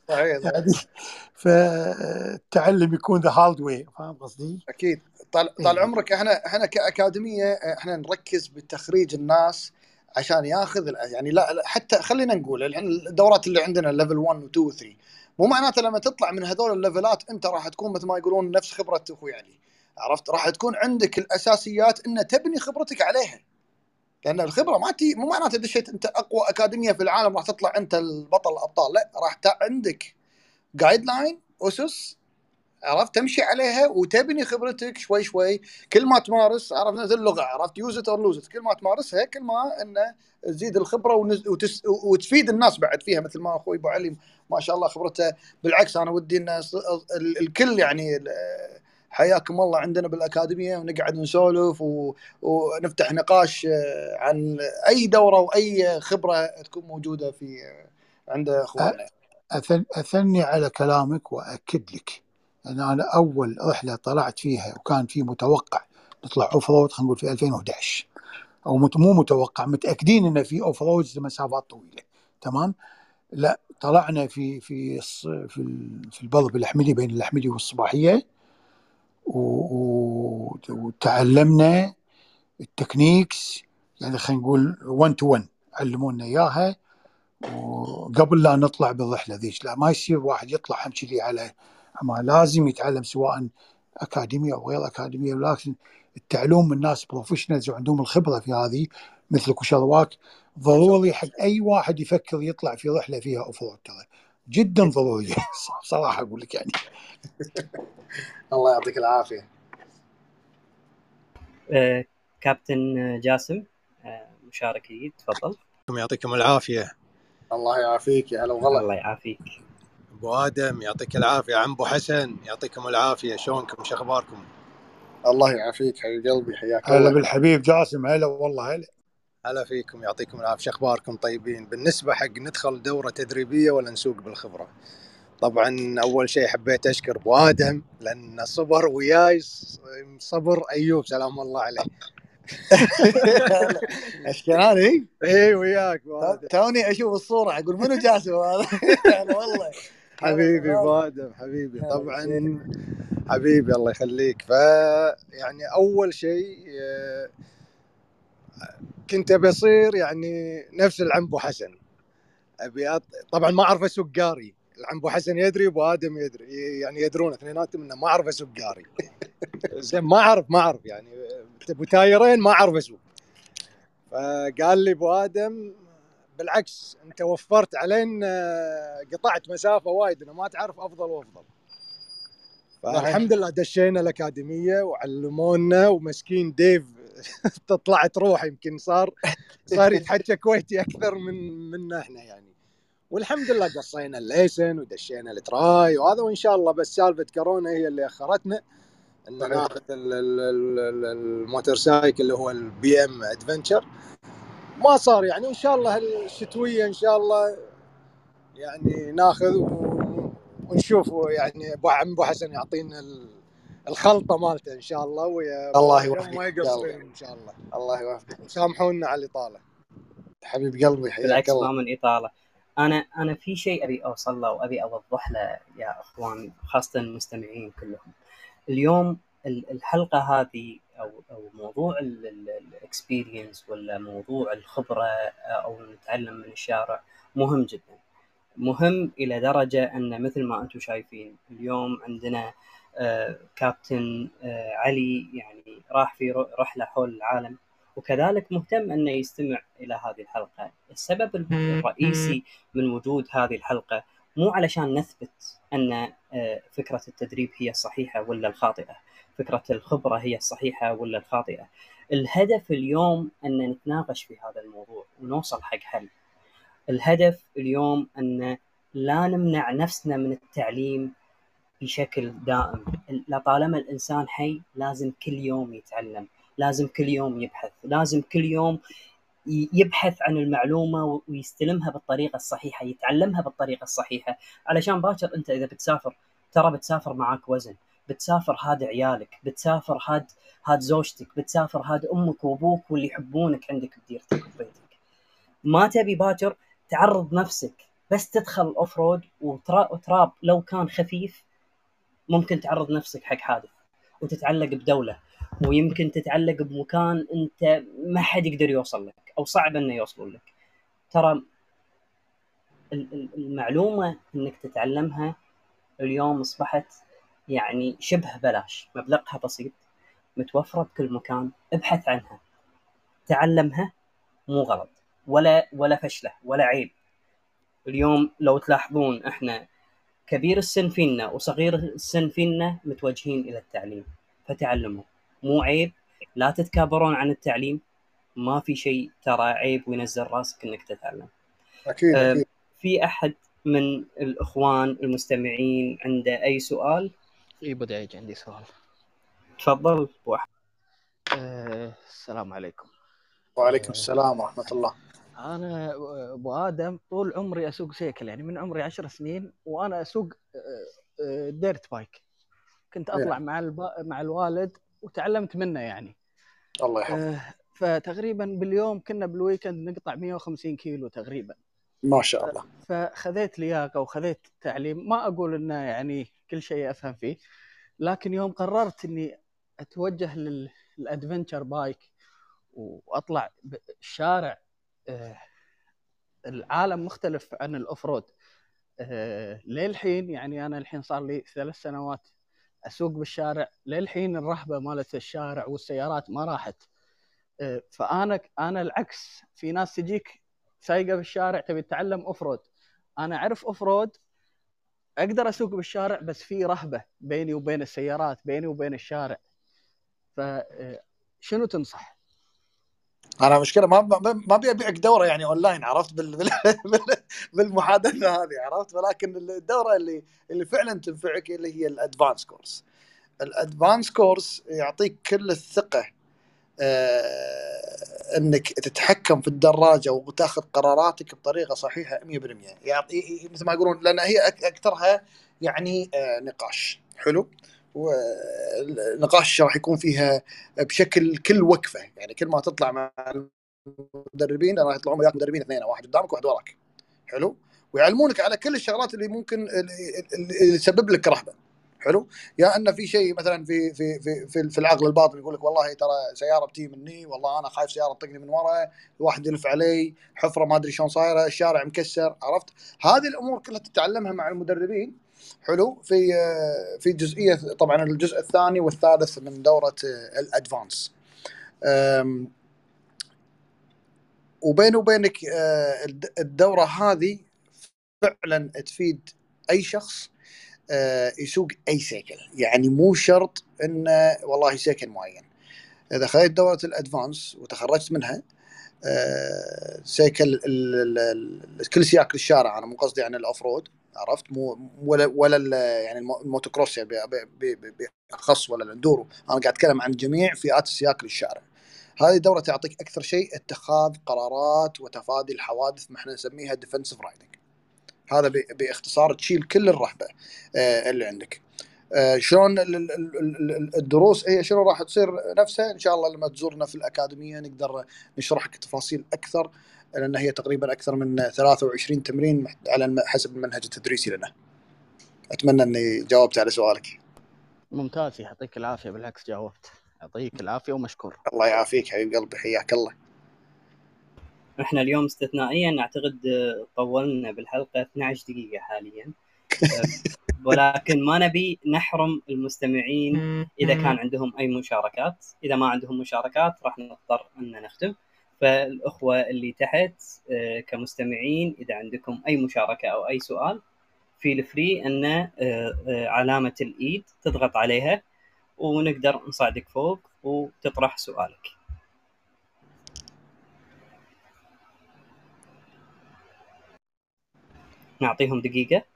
صحيح. يعني فالتعلم يكون the hard way فاهم قصدي؟ أكيد طال طال إيه. عمرك إحنا إحنا كأكاديمية إحنا نركز بتخريج الناس عشان ياخذ يعني لا لا، حتى خلينا نقول الحين الدورات اللي عندنا level 1 و 2 و 3 مو معناته لما تطلع من هذول الليفلات أنت راح تكون مثل ما يقولون نفس خبرة أخوي علي عرفت راح تكون عندك الأساسيات إن تبني خبرتك عليها لأن الخبرة ما تي مو معناته دشيت أنت أقوى أكاديمية في العالم راح تطلع أنت البطل الأبطال لا راح عندك guideline أسس عرفت؟ تمشي عليها وتبني خبرتك شوي شوي. كل ما تمارس عرفت نفس اللغة عرفت؟ use it or lose كل ما تمارسها كل ما إنه تزيد الخبرة ونز... وتس... وتفيد الناس بعد فيها مثل ما أخوي أبو علي ما شاء الله خبرته. بالعكس أنا ودي إن ال... الكل يعني حياكم الله عندنا بالأكاديمية ونقعد نسولف و... ونفتح نقاش آه، عن أي دورة وأي خبرة تكون موجودة في عند أخواننا. أثني على كلامك وأكد لك أن أنا أول رحلة طلعت فيها وكان في متوقع نطلع off road خلينا نقول في 2011 أو مو متوقع متأكدين ان في off road لمسافات طويلة. تمام؟ لا طلعنا في في في في البلب الأحمدي بين الأحمدي والصباحية. وتعلمنا ال techniques يعني خلينا نقول 1 to 1 علمونا إياها. وقبل لا نطلع بالرحلة ذيك لا ما يصير واحد يطلع همشي على ما لازم يتعلم سواء أكاديمية أو غير أكاديمية. ولكن التعلم من ناس professionals وعندهم الخبرة في هذه مثلك وشرواك ضروري حق أي واحد يفكر يطلع في رحلة فيها اوف ترى. جدا ضروري. صراحة أقول لك يعني. الله يعطيك العافية. آه، كابتن جاسم آه، مشارك جديد تفضل. يعطيكم العافية. الله يعافيك يا هلا وغلا. الله يعافيك. أبو آدم يعطيك العافية. عم أبو حسن يعطيكم العافية. شلونكم؟ شو أخباركم؟ الله يعافيك حبيب قلبي حياك الله. هلا بالحبيب جاسم هلا والله هلا. هلا فيكم يعطيكم العافية. شو أخباركم طيبين؟ بالنسبة حق ندخل دورة تدريبية ولا نسوق بالخبرة؟ طبعا أول شيء حبيت أشكر أبو آدم لأن صبر وياي صبر أيوب سلام الله عليه. اشكراني اي وياك توني أشوف الصورة أقول منو جاسم هذا؟ والله. حبيبي أبو آدم حبيبي. طبعا حبيبي الله يخليك. ف يعني أول شيء آه، كنت أبي أصير يعني نفس العم ابو حسن أبي أط... طبعا ما أعرف اسوق قاري العم ابو حسن يدري أبو آدم يدري. يعني يدرون اثنيناتهم إنه ما أعرف اسوق قاري زين ما أعرف ما أعرف يعني. أبو تايرين ما أعرف أسوق. فقال لي أبو آدم بالعكس أنت وفرت علينا قطعت مسافة وايد إنه ما تعرف أفضل وأفضل. فالحمد لله دشينا الأكاديمية وعلمونا ومسكين ديف تطلع تروح يمكن صار صار يتحكى كويتي أكثر من منا إحنا يعني. والحمد لله قصينا الليسن ودشينا ال try وهذا وإن شاء الله بس سالفة كورونا هي اللي أخرتنا إن ناخذ ال motorcycle اللي هو ال BM adventure ما صار يعني إن شاء الله الشتويه إن شاء الله يعني ناخذ ونشوف يعني أبو حسن يعطينا الخلطة مالته إن شاء الله ويا الله يوفقك ما يقصرين إن شاء الله. الله يوفقك سامحونا على الإطالة. حبيب قلبي حياك بالعكس ما من إطالة. أنا أنا في شيء أبي أوصل له وأبي أوضح له يا أخوان خاصة المستمعين كلهم. اليوم الحلقة هذه أو أو موضوع الاكسبيرينس ولا موضوع الخبرة أو نتعلم من الشارع مهم جدا. مهم إلى درجة أن مثل ما أنتم شايفين اليوم عندنا آه، كابتن آه، علي يعني راح في رحله حول العالم وكذلك مهتم أنه يستمع إلى هذه الحلقة، السبب الرئيسي من وجود هذه الحلقة مو علشان نثبت أن آه، فكرة التدريب هي الصحيحه ولا الخاطئة، فكرة الخبرة هي الصحيحه ولا الخاطئة. الهدف اليوم أن نتناقش في هذا الموضوع ونوصل حق حل. الهدف اليوم أن لا نمنع نفسنا من التعليم بشكل دائم. لطالما الإنسان حي لازم كل يوم يتعلم لازم كل يوم يبحث لازم كل يوم يبحث عن المعلومة ويستلمها بالطريقة الصحيحة يتعلمها بالطريقة الصحيحة. علشان باكر أنت إذا بتسافر ترى بتسافر معك وزن بتسافر هاد عيالك بتسافر هاد هاد زوجتك بتسافر هاد أمك وأبوك واللي يحبونك عندك بديرتك وبيتك. ما تبي باكر تعرض نفسك بس تدخل off road وتراب لو كان خفيف ممكن تعرض نفسك حق حادث وتتعلق بدولة ويمكن تتعلق بمكان أنت ما حد يقدر يوصل لك أو صعب إنه يوصلون لك. ترى المعلومة إنك تتعلمها اليوم أصبحت يعني شبه بلاش مبلغها بسيط متوفرة بكل مكان ابحث عنها. تعلمها مو غلط ولا ولا فشلة ولا عيب. اليوم لو تلاحظون إحنا كبير السن فينا وصغير السن فينا متوجهين إلى التعليم فتعلموا. مو عيب لا تتكابرون عن التعليم ما في شيء ترى عيب وينزل راسك إنك تتعلم. أكيد أه، أكيد. في أحد من الإخوان المستمعين عنده أي سؤال؟ اي أبو دعيج عندي سؤال. تفضل أبو أحمد. أه السلام عليكم. وعليكم السلام ورحمة الله. أنا أبو آدم طول عمري أسوق سيكل يعني من عمري عشر سنين وأنا أسوق آه، آه، dirt bike كنت أطلع مع الب... مع الوالد وتعلمت منه يعني. الله يحفظك. آه، فتقريبا باليوم كنا بال weekend نقطع 150 كيلو تقريبا. ما شاء الله. فخذيت لياقة وخذيت تعليم ما أقول إنه يعني كل شيء أفهم فيه لكن يوم قررت إني أتوجه لل adventure bike وأطلع الشارع العالم مختلف عن ال off road آه، للحين يعني أنا الحين صار لي ثلاث سنوات أسوق بالشارع. للحين الرهبة مالت الشارع والسيارات ما راحت. آه، فأنا أنا العكس. في ناس تجيك سايقة بالشارع تبي تتعلم off road أنا أعرف off road أقدر أسوق بالشارع بس في رهبة بيني وبين السيارات بيني وبين الشارع. فشنو تنصح؟ أنا مشكلة ما ما ابي ابيعك دورة يعني أونلاين عرفت؟ بال بال بال بالمحادثة هذه عرفت؟ ولكن الدورة اللي اللي فعلا تنفعك اللي هي ال advanced course ال advanced course يعطيك كل الثقة آه إنك تتحكم في الدراجة وتأخذ قراراتك بطريقة صحيحة 100% يعني مثل ما يقولون لأن هي أكثرها يعني آه نقاش. حلو؟ والنقاش راح يكون فيها بشكل كل وقفة. يعني كل ما تطلع مع المدربين راح يطلعون وياك مدربين اثنين واحد قدامك وواحد وراك. حلو؟ ويعلمونك على كل الشغلات اللي ممكن اللي تسبب لك رهبة. حلو؟ يا أن في شيء مثلا في في في في, العقل الباطن يقول لك والله ترى سيارة بتي مني والله أنا خايف سيارة تطقني من ورا واحد يلف علي حفرة ما أدري شلون صايرة الشارع مكسر عرفت؟ هذه الأمور كلها تتعلمها مع المدربين حلو. في في جزئية طبعا الجزء الثاني والثالث من دورة الأدفانس. وبيني وبينك آه، الدورة هذه فعلا تفيد أي شخص آه، يسوق أي سيكل. يعني مو شرط إنه والله سيكل معين. إذا خذيت دورة ال advanced وتخرجت منها آه، سيكل كل سياق الشارع أنا مو قصدي عن ال off road عرفت؟ مو ولا ولا يعني الموتو كروس يعني باخص ولا ال enduro. أنا قاعد أتكلم عن جميع فئات السياق للشارع. هذه الدورة تعطيك أكثر شيء اتخاذ قرارات وتفادي الحوادث ما إحنا نسميها defensive riding هذا باختصار تشيل كل الرهبة آه، اللي عندك. آه، شلون الدروس هي شنو راح تصير نفسها؟ إن شاء الله لما تزورنا في الأكاديمية نقدر نشرح لك تفاصيل أكثر. لأن هي تقريبا أكثر من 23 تمرين على حسب المنهج التدريسي لنا. أتمنى إني جاوبت على سؤالك. ممتاز يعطيك العافية بالعكس جاوبت يعطيك العافية ومشكور. الله يعافيك حبيب قلبي حياك الله. إحنا اليوم استثنائيا اعتقد طولنا بالحلقة 12 دقيقة حاليا ولكن ما نبي نحرم المستمعين إذا كان عندهم أي مشاركات إذا ما عندهم مشاركات راح نضطر أن نختم فالأخوة اللي تحت آه، كمستمعين إذا عندكم أي مشاركة أو أي سؤال في فري أن آه، آه، علامة الإيد تضغط عليها ونقدر نصعدك فوق وتطرح سؤالك. نعطيهم دقيقة.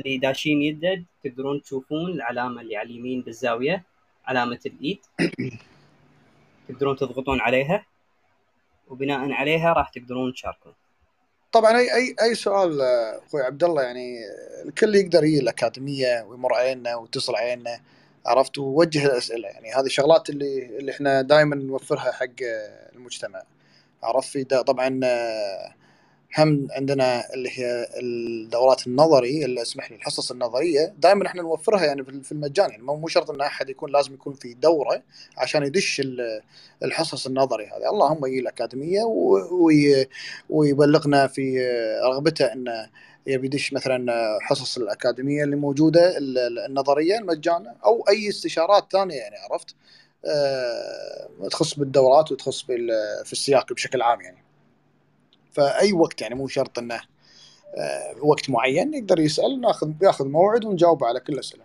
اللي داشين يدد تقدرون تشوفون العلامة اللي على اليمين بالزاوية علامة الإيد. تقدرون تضغطون عليها وبناء عليها راح تقدرون تشاركون. طبعا اي اي أي سؤال أخوي عبد الله يعني الكل يقدر يجي الأكاديمية ويمر علينا ويتصل علينا عرفت؟ ووجه الأسئلة. يعني هذه الشغلات اللي اللي إحنا دائما نوفرها حق المجتمع عرفت؟ طبعا هم عندنا اللي هي الدورات النظري اللي اسمح لي الحصص النظرية. دائما إحنا نوفرها يعني في المجان يعني مو شرط إن أحد يكون لازم يكون في دورة عشان يدش الحصص النظري هذه. اللهم يجي الأكاديمية ويبلغنا في رغبته إنه يبي يدش مثلا حصص الأكاديمية اللي موجودة النظرية المجانه أو أي استشارات ثانية يعني عرفت؟ آه، تخص بالدورات وتخص في السياق بشكل عام يعني. فأي وقت يعني مو شرط إنه آه، وقت معين يقدر يسأل ناخذ بياخذ موعد ونجاوب على كل الاسئله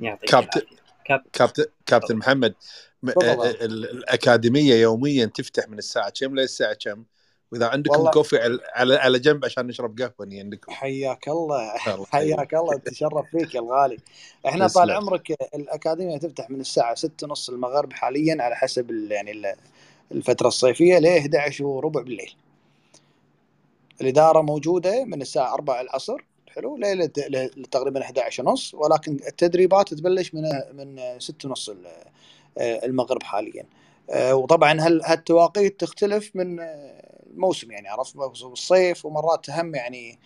يعطيك كابتن كابتن كابتن محمد ال- ال- الأكاديمية يوميا تفتح من الساعة كم للساعه كم؟ وإذا عندكم كوفي على على جنب عشان نشرب قهوة ني عندكم. حياك الله. حياك الله تشرف فيك يا الغالي. إحنا طال عمرك الأكاديمية تفتح من الساعة 6 ونص المغرب حاليا على حسب ال- يعني ال- الفترة الصيفية ل 11 وربع بالليل. الإدارة موجودة من الساعة 4 العصر حلو ليلة تقريبا 11 ونص ولكن التدريبات تبلش من من 6 ونص ال- المغرب حاليا. آه، وطبعا هال- هالتواقيت تختلف من الموسم يعني عرفت؟ الصيف ومرات هم يعني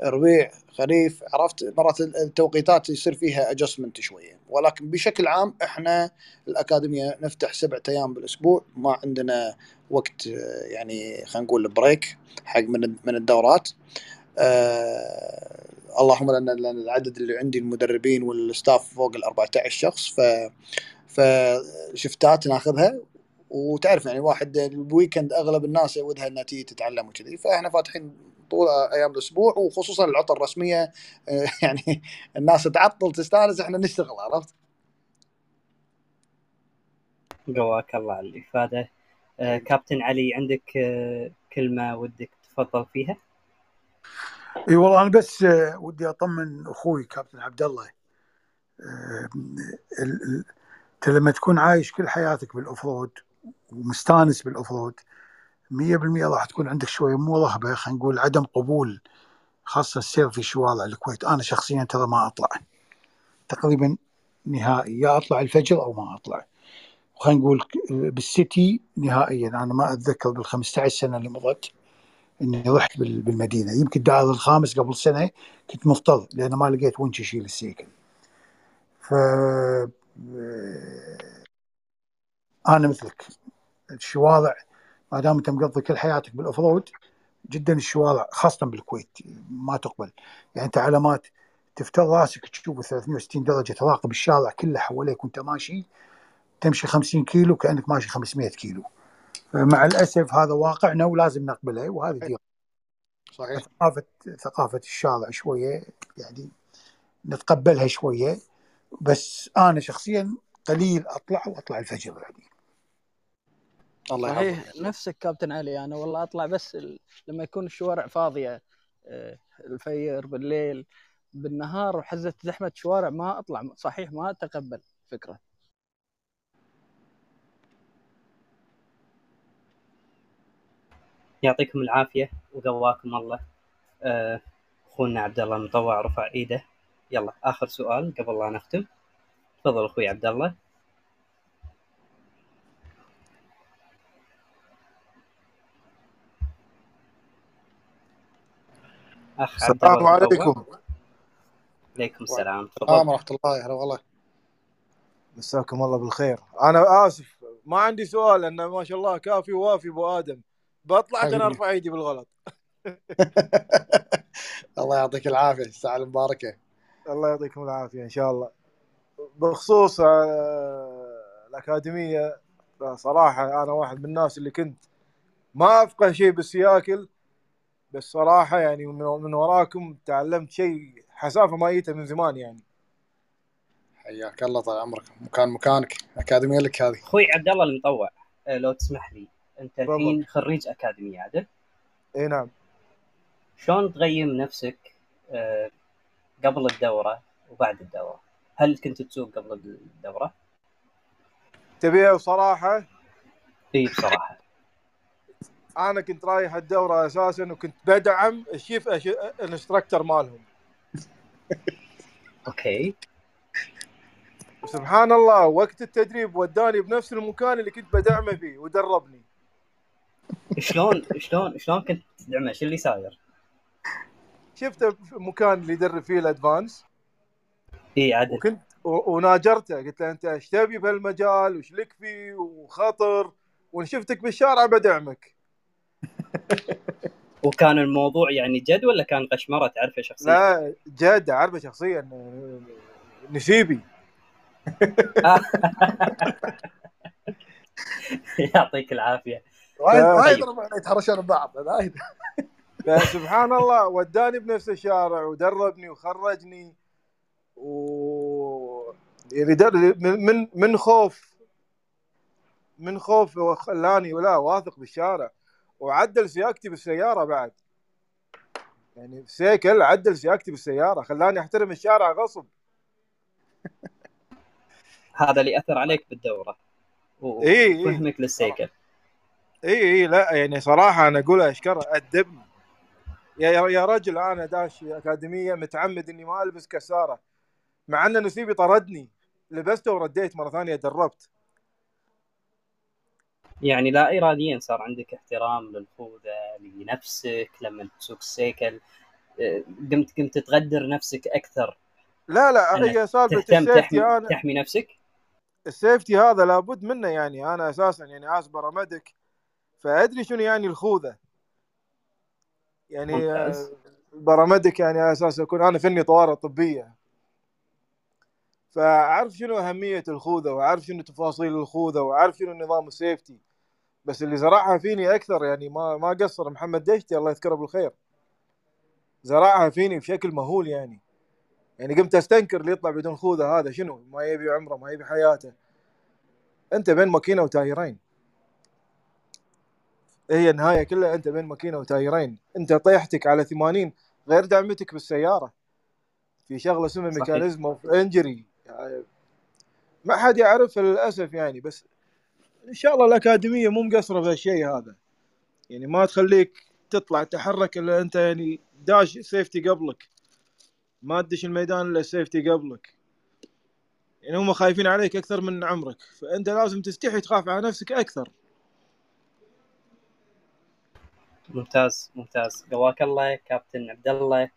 ربيع خريف عرفت؟ مرات التوقيتات يصير فيها adjustment شوية. ولكن بشكل عام إحنا الأكاديمية نفتح سبعة أيام بالأسبوع ما عندنا وقت آه، يعني خلينا نقول break حق من من الدورات. آه اللهم لأن العدد اللي عندي المدربين وال staff فوق ال 14 شخص ف فشفتات ناخذها وتعرف يعني واحد الويكند أغلب الناس ودها إنها تيجي تتعلم وكذي فإحنا فاتحين طول أيام الأسبوع وخصوصا العطل الرسمية آه، يعني الناس تعطل تستانس إحنا نشتغل عرفت؟ قواك الله على الإفادة آه، كابتن علي عندك آه، كلمة ودك تفضل فيها؟ إي والله أنا بس آه، ودي أطمن أخوي كابتن عبد الله ال- ال- انت لما تكون عايش كل حياتك بال off road ومستانس بال off road 100% راح تكون عندك شوية مو رهبة خلينا نقول عدم قبول خاصة السير في شوارع الكويت. أنا شخصيا ترى ما أطلع. تقريبا نهائي يا أطلع الفجر أو ما أطلع. وخلينا نقول بال city نهائيا. أنا ما أتذكر بال 15 سنة اللي مضت إني رحت بال- بالمدينة. يمكن الدائر الخامس قبل سنة كنت مضطر لأن ما لقيت ونش يشيل السيكل ف أنا مثلك. الشوارع ما دام أنت مقضي كل حياتك بالاوف رود جدا الشوارع خاصة بالكويت ما تقبل. يعني أنت علامات تفتر رأسك تشوف 360 درجة تراقب الشارع كله حواليك وأنت ماشي تمشي 50 كيلو كأنك ماشي 500 كيلو. مع الأسف هذا واقعنا ولازم نقبله وهذه دي صحيح. ثقافه ثقافة الشارع شوية يعني نتقبلها شوية بس أنا شخصيا قليل أطلع وأطلع الفجر يعني. الله يحفظك. صحيح نفسك كابتن علي أنا والله أطلع بس ال... لما يكون الشوارع فاضية آه، الفير بالليل بالنهار وحزه زحمة شوارع ما أطلع صحيح ما أتقبل فكرة. يعطيكم العافية وقواكم الله. آه، أخونا عبد الله المطوع رفع إيده. يلا آخر سؤال قبل لا نختم. تفضل أخوي عبد الله. أخ السلام عليكم. عليكم السلام السلام ورحمة الله هلا والله. مساكم الله بالخير. أنا آسف ما عندي سؤال لأن ما شاء الله كافي ووافي أبو آدم. بطلع عشان أرفع إيدي بالغلط. الله يعطيك العافية الساعة المباركة. الله يعطيكم العافية إن شاء الله. بخصوص آه، الأكاديمية صراحة أنا واحد من الناس اللي كنت ما أفقه شيء بالسياكل بس صراحة يعني من من وراكم تعلمت شيء حسافة ما جيته من زمان يعني. حياك الله طال عمرك. مكان مكانك. أكاديمية لك هذه. أخوي عبد الله المطوع آه، لو تسمح لي. أنت الحين خريج أكاديمية عدل إي نعم. شلون تقيم نفسك آه، قبل الدورة وبعد الدورة؟ هل كنت تسوق قبل الدورة؟ تبيها بصراحه إي بصراحة. أنا كنت رايح الدوره أساسا وكنت بدعم الشيف أش- ال instructor مالهم. okay. سبحان الله وقت التدريب وداني بنفس المكان اللي كنت بدعمه فيه ودربني. شلون شلون شلون كنت تدعمه؟ شو اللي صاير؟ شفته في المكان اللي يدرب فيه ال advanced؟ إي عدل وكنت وناجرته. قلت له أنت إيش تبي بهالمجال؟ وش لك فيه؟ وخطر؟ وان شفتك بالشارع بدعمك. وكان الموضوع يعني جد ولا كان قشمرة تعرفه شخصيا؟ لا جد أعرفه شخصيا نسيبي يعطيك العافية وايد وايد طيب. ربعنا يتهرشون ببعض وايد فسبحان الله وداني بنفس الشارع ودربني وخرجني و يعني. من من- من خوف من خوف وخلاني ولا واثق بالشارع وعدل سياقتي بالسياره بعد. يعني سيكل عدل سياقتي بالسياره خلاني أحترم الشارع غصب. هذا اللي أثر عليك بالدورة. اي اي وفهمك للسيكل. اي اي لا يعني صراحة أنا أقول أشكره أدبني. يا يا يا رجل أنا داش أكاديمية متعمد إني ما ألبس كسارة مع أن نسيبي طردني. لبسته ورديت مرة ثانية دربت. يعني لا اراديا صار عندك احترام للخوذة لنفسك لما تسوق السيكل. آه، قمت قمت تقدر نفسك أكثر. لا لا هي سالفه تحمي أنا تحمي نفسك؟ ال safety هذا لابد منه يعني. أنا أساسا يعني as paramedic فأدري شنو يعني الخوذة. يعني ممتاز. آه، paramedic يعني أساس أكون أنا فني طوارئ طبية. فأعرف شنو أهمية الخوذة وأعرف شنو تفاصيل الخوذة وأعرف شنو نظام ال safety. بس اللي زرعها فيني أكثر يعني ما ما قصر. محمد دشتي الله يذكره بالخير. زرعها فيني بشكل مهول يعني. يعني قمت أستنكر اللي يطلع بدون خوذة هذا. شنو؟ ما يبي عمره ما يبي حياته. أنت بين ماكينة و tyre ين. هي النهاية كلها أنت بين ماكينة و tyre ين. أنت طيحتك على 80 غير دعمتك بالسيارة. في شغلة اسمها mechanism of injury يعني ما حد يعرفها للأسف يعني. بس إن شاء الله الأكاديمية مو مقصرة في الشيء هذا. يعني ما تخليك تطلع تحرك إلا أنت يعني داش سيفتي قبلك. ما تدش الميدان إلا سيفتي قبلك. يعني هم خايفين عليك أكثر من عمرك. فأنت لازم تستحي تخاف على نفسك أكثر. ممتاز ممتاز. قواك الله كابتن عبد الله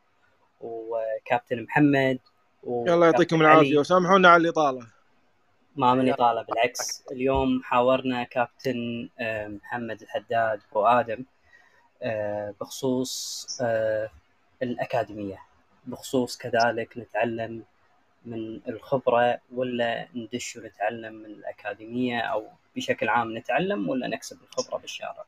وكابتن محمد الله يعطيكم العافية. وسامحونا على الإطالة. ما من إطالة بالعكس. اليوم حاورنا كابتن آه، محمد الحداد وآدم آه، بخصوص آه، الأكاديمية. بخصوص كذلك نتعلم من الخبرة ولا ندش ونتعلم من الأكاديمية أو بشكل عام نتعلم ولا نكسب الخبرة بالشارع.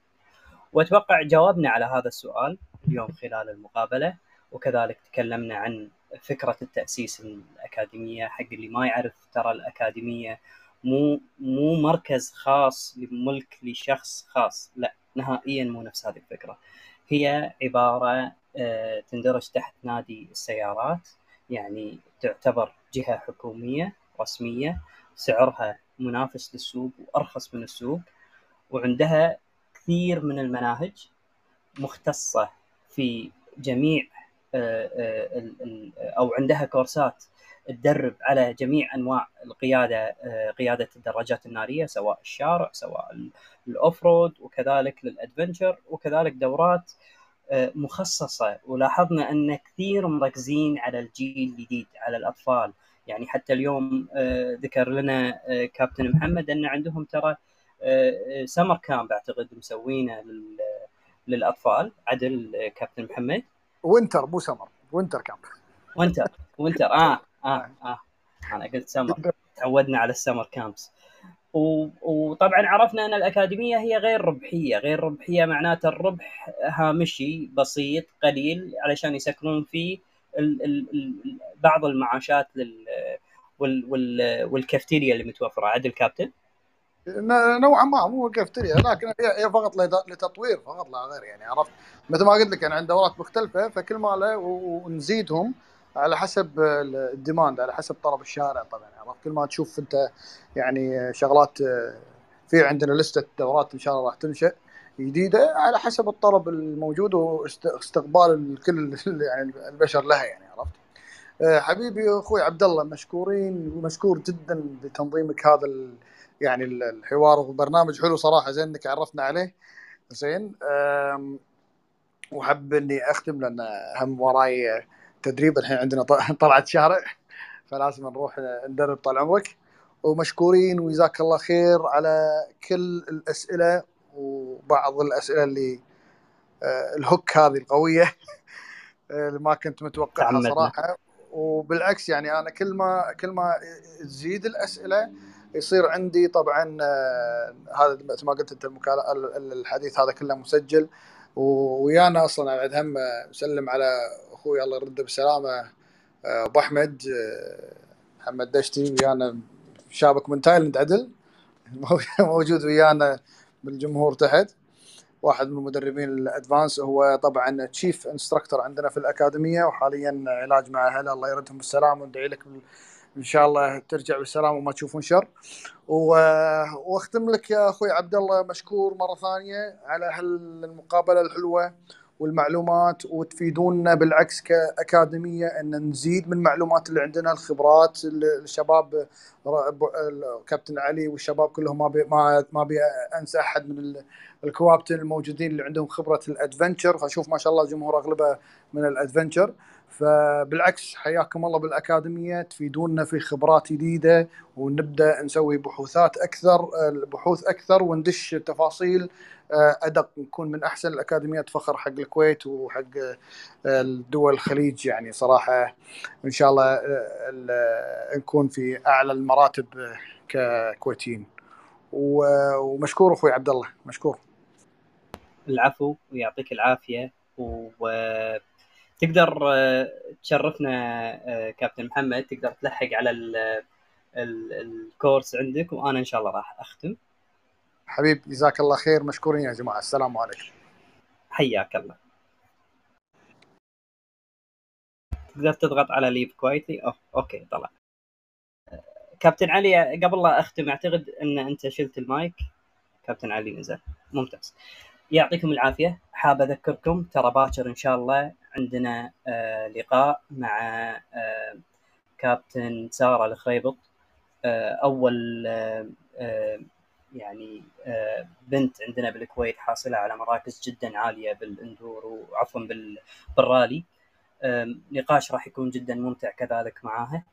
وأتوقع جاوبنا على هذا السؤال اليوم خلال المقابلة وكذلك تكلمنا عن فكرة التأسيس الأكاديمية حق اللي ما يعرف ترى الأكاديمية مو مو مركز خاص لملك لشخص خاص لا نهائيا مو نفس هذه الفكرة. هي عبارة آه، تندرج تحت نادي السيارات يعني تعتبر جهة حكومية رسمية سعرها منافس للسوق وأرخص من السوق وعندها كثير من المناهج مختصة في جميع أو عندها كورسات تدرب على جميع أنواع القيادة آه، قيادة الدراجات النارية سواء الشارع سواء ال- ال off-road وكذلك لل adventure وكذلك دورات آه، مخصصة. ولاحظنا أن كثير مركزين على الجيل الجديد على الأطفال. يعني حتى اليوم آه، ذكر لنا آه، كابتن محمد أن عندهم ترى summer camp أعتقد مسوينه لل- للأطفال. عدل آه، كابتن محمد. winter مو summer. winter camp winter. winter. آه آه آه. أنا قلت سمر. تعودنا على ال summer camps. و- وطبعا عرفنا أن الأكاديمية هي غير ربحية، غير ربحية معناته الربح هامشي بسيط قليل علشان يسكرون فيه ال ال ال بعض المعاشات لل وال وال والكافتيريا اللي متوفرة. عدل كابتن؟ نوعا ما مو كافتيريا لكن هي فقط لت- لتطوير فقط لا غير يعني عرفت؟ مثل ما قلت لك يعني عندنا دورات مختلفة فكل ما له ونزيدهم على حسب الديماند على حسب طلب الشارع طبعا عرفت؟ كل ما تشوف انت يعني شغلات في عندنا لستة دورات إن شاء الله راح تنشأ جديدة على حسب الطلب الموجود واستقبال الكل يعني البشر لها يعني عرفت؟ حبيبي أخوي عبد الله مشكورين ومشكور جدا بتنظيمك هذا يعني ال- الحوار والبرنامج حلو صراحة زين إنك عرفنا عليه. زين وحب إني أختم لأن هم وراي تدريب الحين عندنا طلعت شارع فلازم نروح ندرب طال عمرك. ومشكورين وجزاك الله خير على كل الأسئلة وبعض الأسئلة اللي آه، الهوك هذه القوية اللي ما كنت متوقعها. صراحة. وبالعكس يعني أنا كل ما كل ما تزيد الأسئلة يصير عندي طبعا آه، هذا مثل ما قلت أنت الحديث هذا كله مسجل ويانا أصلا بعد هم اسلم على أخوي الله يرده بالسلامه آه، أبو أحمد آه، محمد دشتي ويانا شابك من تايلند عدل موجود ويانا بالجمهور تحت. واحد من المدربين ال advanced هو طبعا chief instructor عندنا في الأكاديمية وحاليا علاج مع أهله الله يردهم بالسلامة وندعي لك إن شاء الله ترجع بالسلامة وما تشوفون شر. وأختم لك يا أخوي عبد الله مشكور مرة ثانية على هالمقابله الحلوة والمعلومات وتفيدونا بالعكس كأكاديمية إن نزيد من المعلومات اللي عندنا الخبرات الشباب كابتن علي والشباب كلهم ما ما ما بي أنسى أحد من الكوابتن الموجودين اللي عندهم خبرة الأدفنتشر. فأشوف ما شاء الله الجمهور أغلبه من الأدفنتشر. فبالعكس حياكم الله بالأكاديمية تفيدونا في خبرات جديدة ونبدأ نسوي بحوثات أكثر بحوث أكثر وندش تفاصيل آه، أدق نكون من أحسن الأكاديميات فخر حق الكويت وحق الدول الخليج يعني صراحة. إن شاء الله آه، نكون في أعلى المراتب ككويتيين. ومشكور أخوي عبد الله مشكور. العفو ويعطيك العافية وتقدر آه، تشرفنا كابتن محمد تقدر تلحق على الكورس عندك وأنا إن شاء الله راح أختم. حبيب جزاك الله خير مشكورين يا جماعة. السلام عليكم. حياك الله. تقدر تضغط على leave quietly أوه. okay طلع. كابتن علي قبل لا أختم أعتقد إن أنت شلت المايك. كابتن علي نزل. ممتاز. يعطيكم العافية. حاب أذكركم ترى باكر إن شاء الله عندنا آه لقاء مع آه كابتن سارة الخريبط. آه أول يعني بنت عندنا بالكويت حاصلة على مراكز جدا عالية بالإندور وعفوا بالرالي نقاش راح يكون جدا ممتع كذلك معاها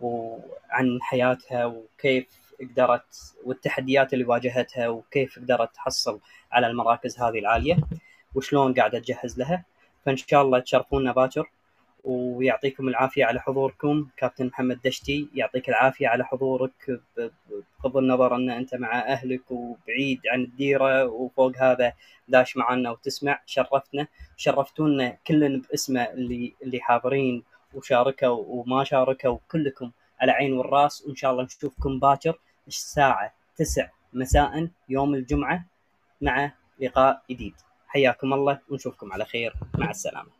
وعن حياتها وكيف قدرت والتحديات اللي واجهتها وكيف قدرت تحصل على المراكز هذه العالية وشلون قاعدة تجهز لها. فإن شاء الله تشرفونا باكر ويعطيكم العافية على حضوركم. كابتن محمد دشتي يعطيك العافية على حضورك بغض النظر أن أنت مع أهلك وبعيد عن الديرة وفوق هذا داش معنا وتسمع. شرفتنا. شرفتونا كلنا باسمه اللي اللي حاضرين وشاركوا وما شاركوا كلكم على عين والرأس. وإن شاء الله نشوفكم باكر. الساعة 9 مساء يوم الجمعة مع لقاء جديد. حياكم الله ونشوفكم على خير. مع السلامة.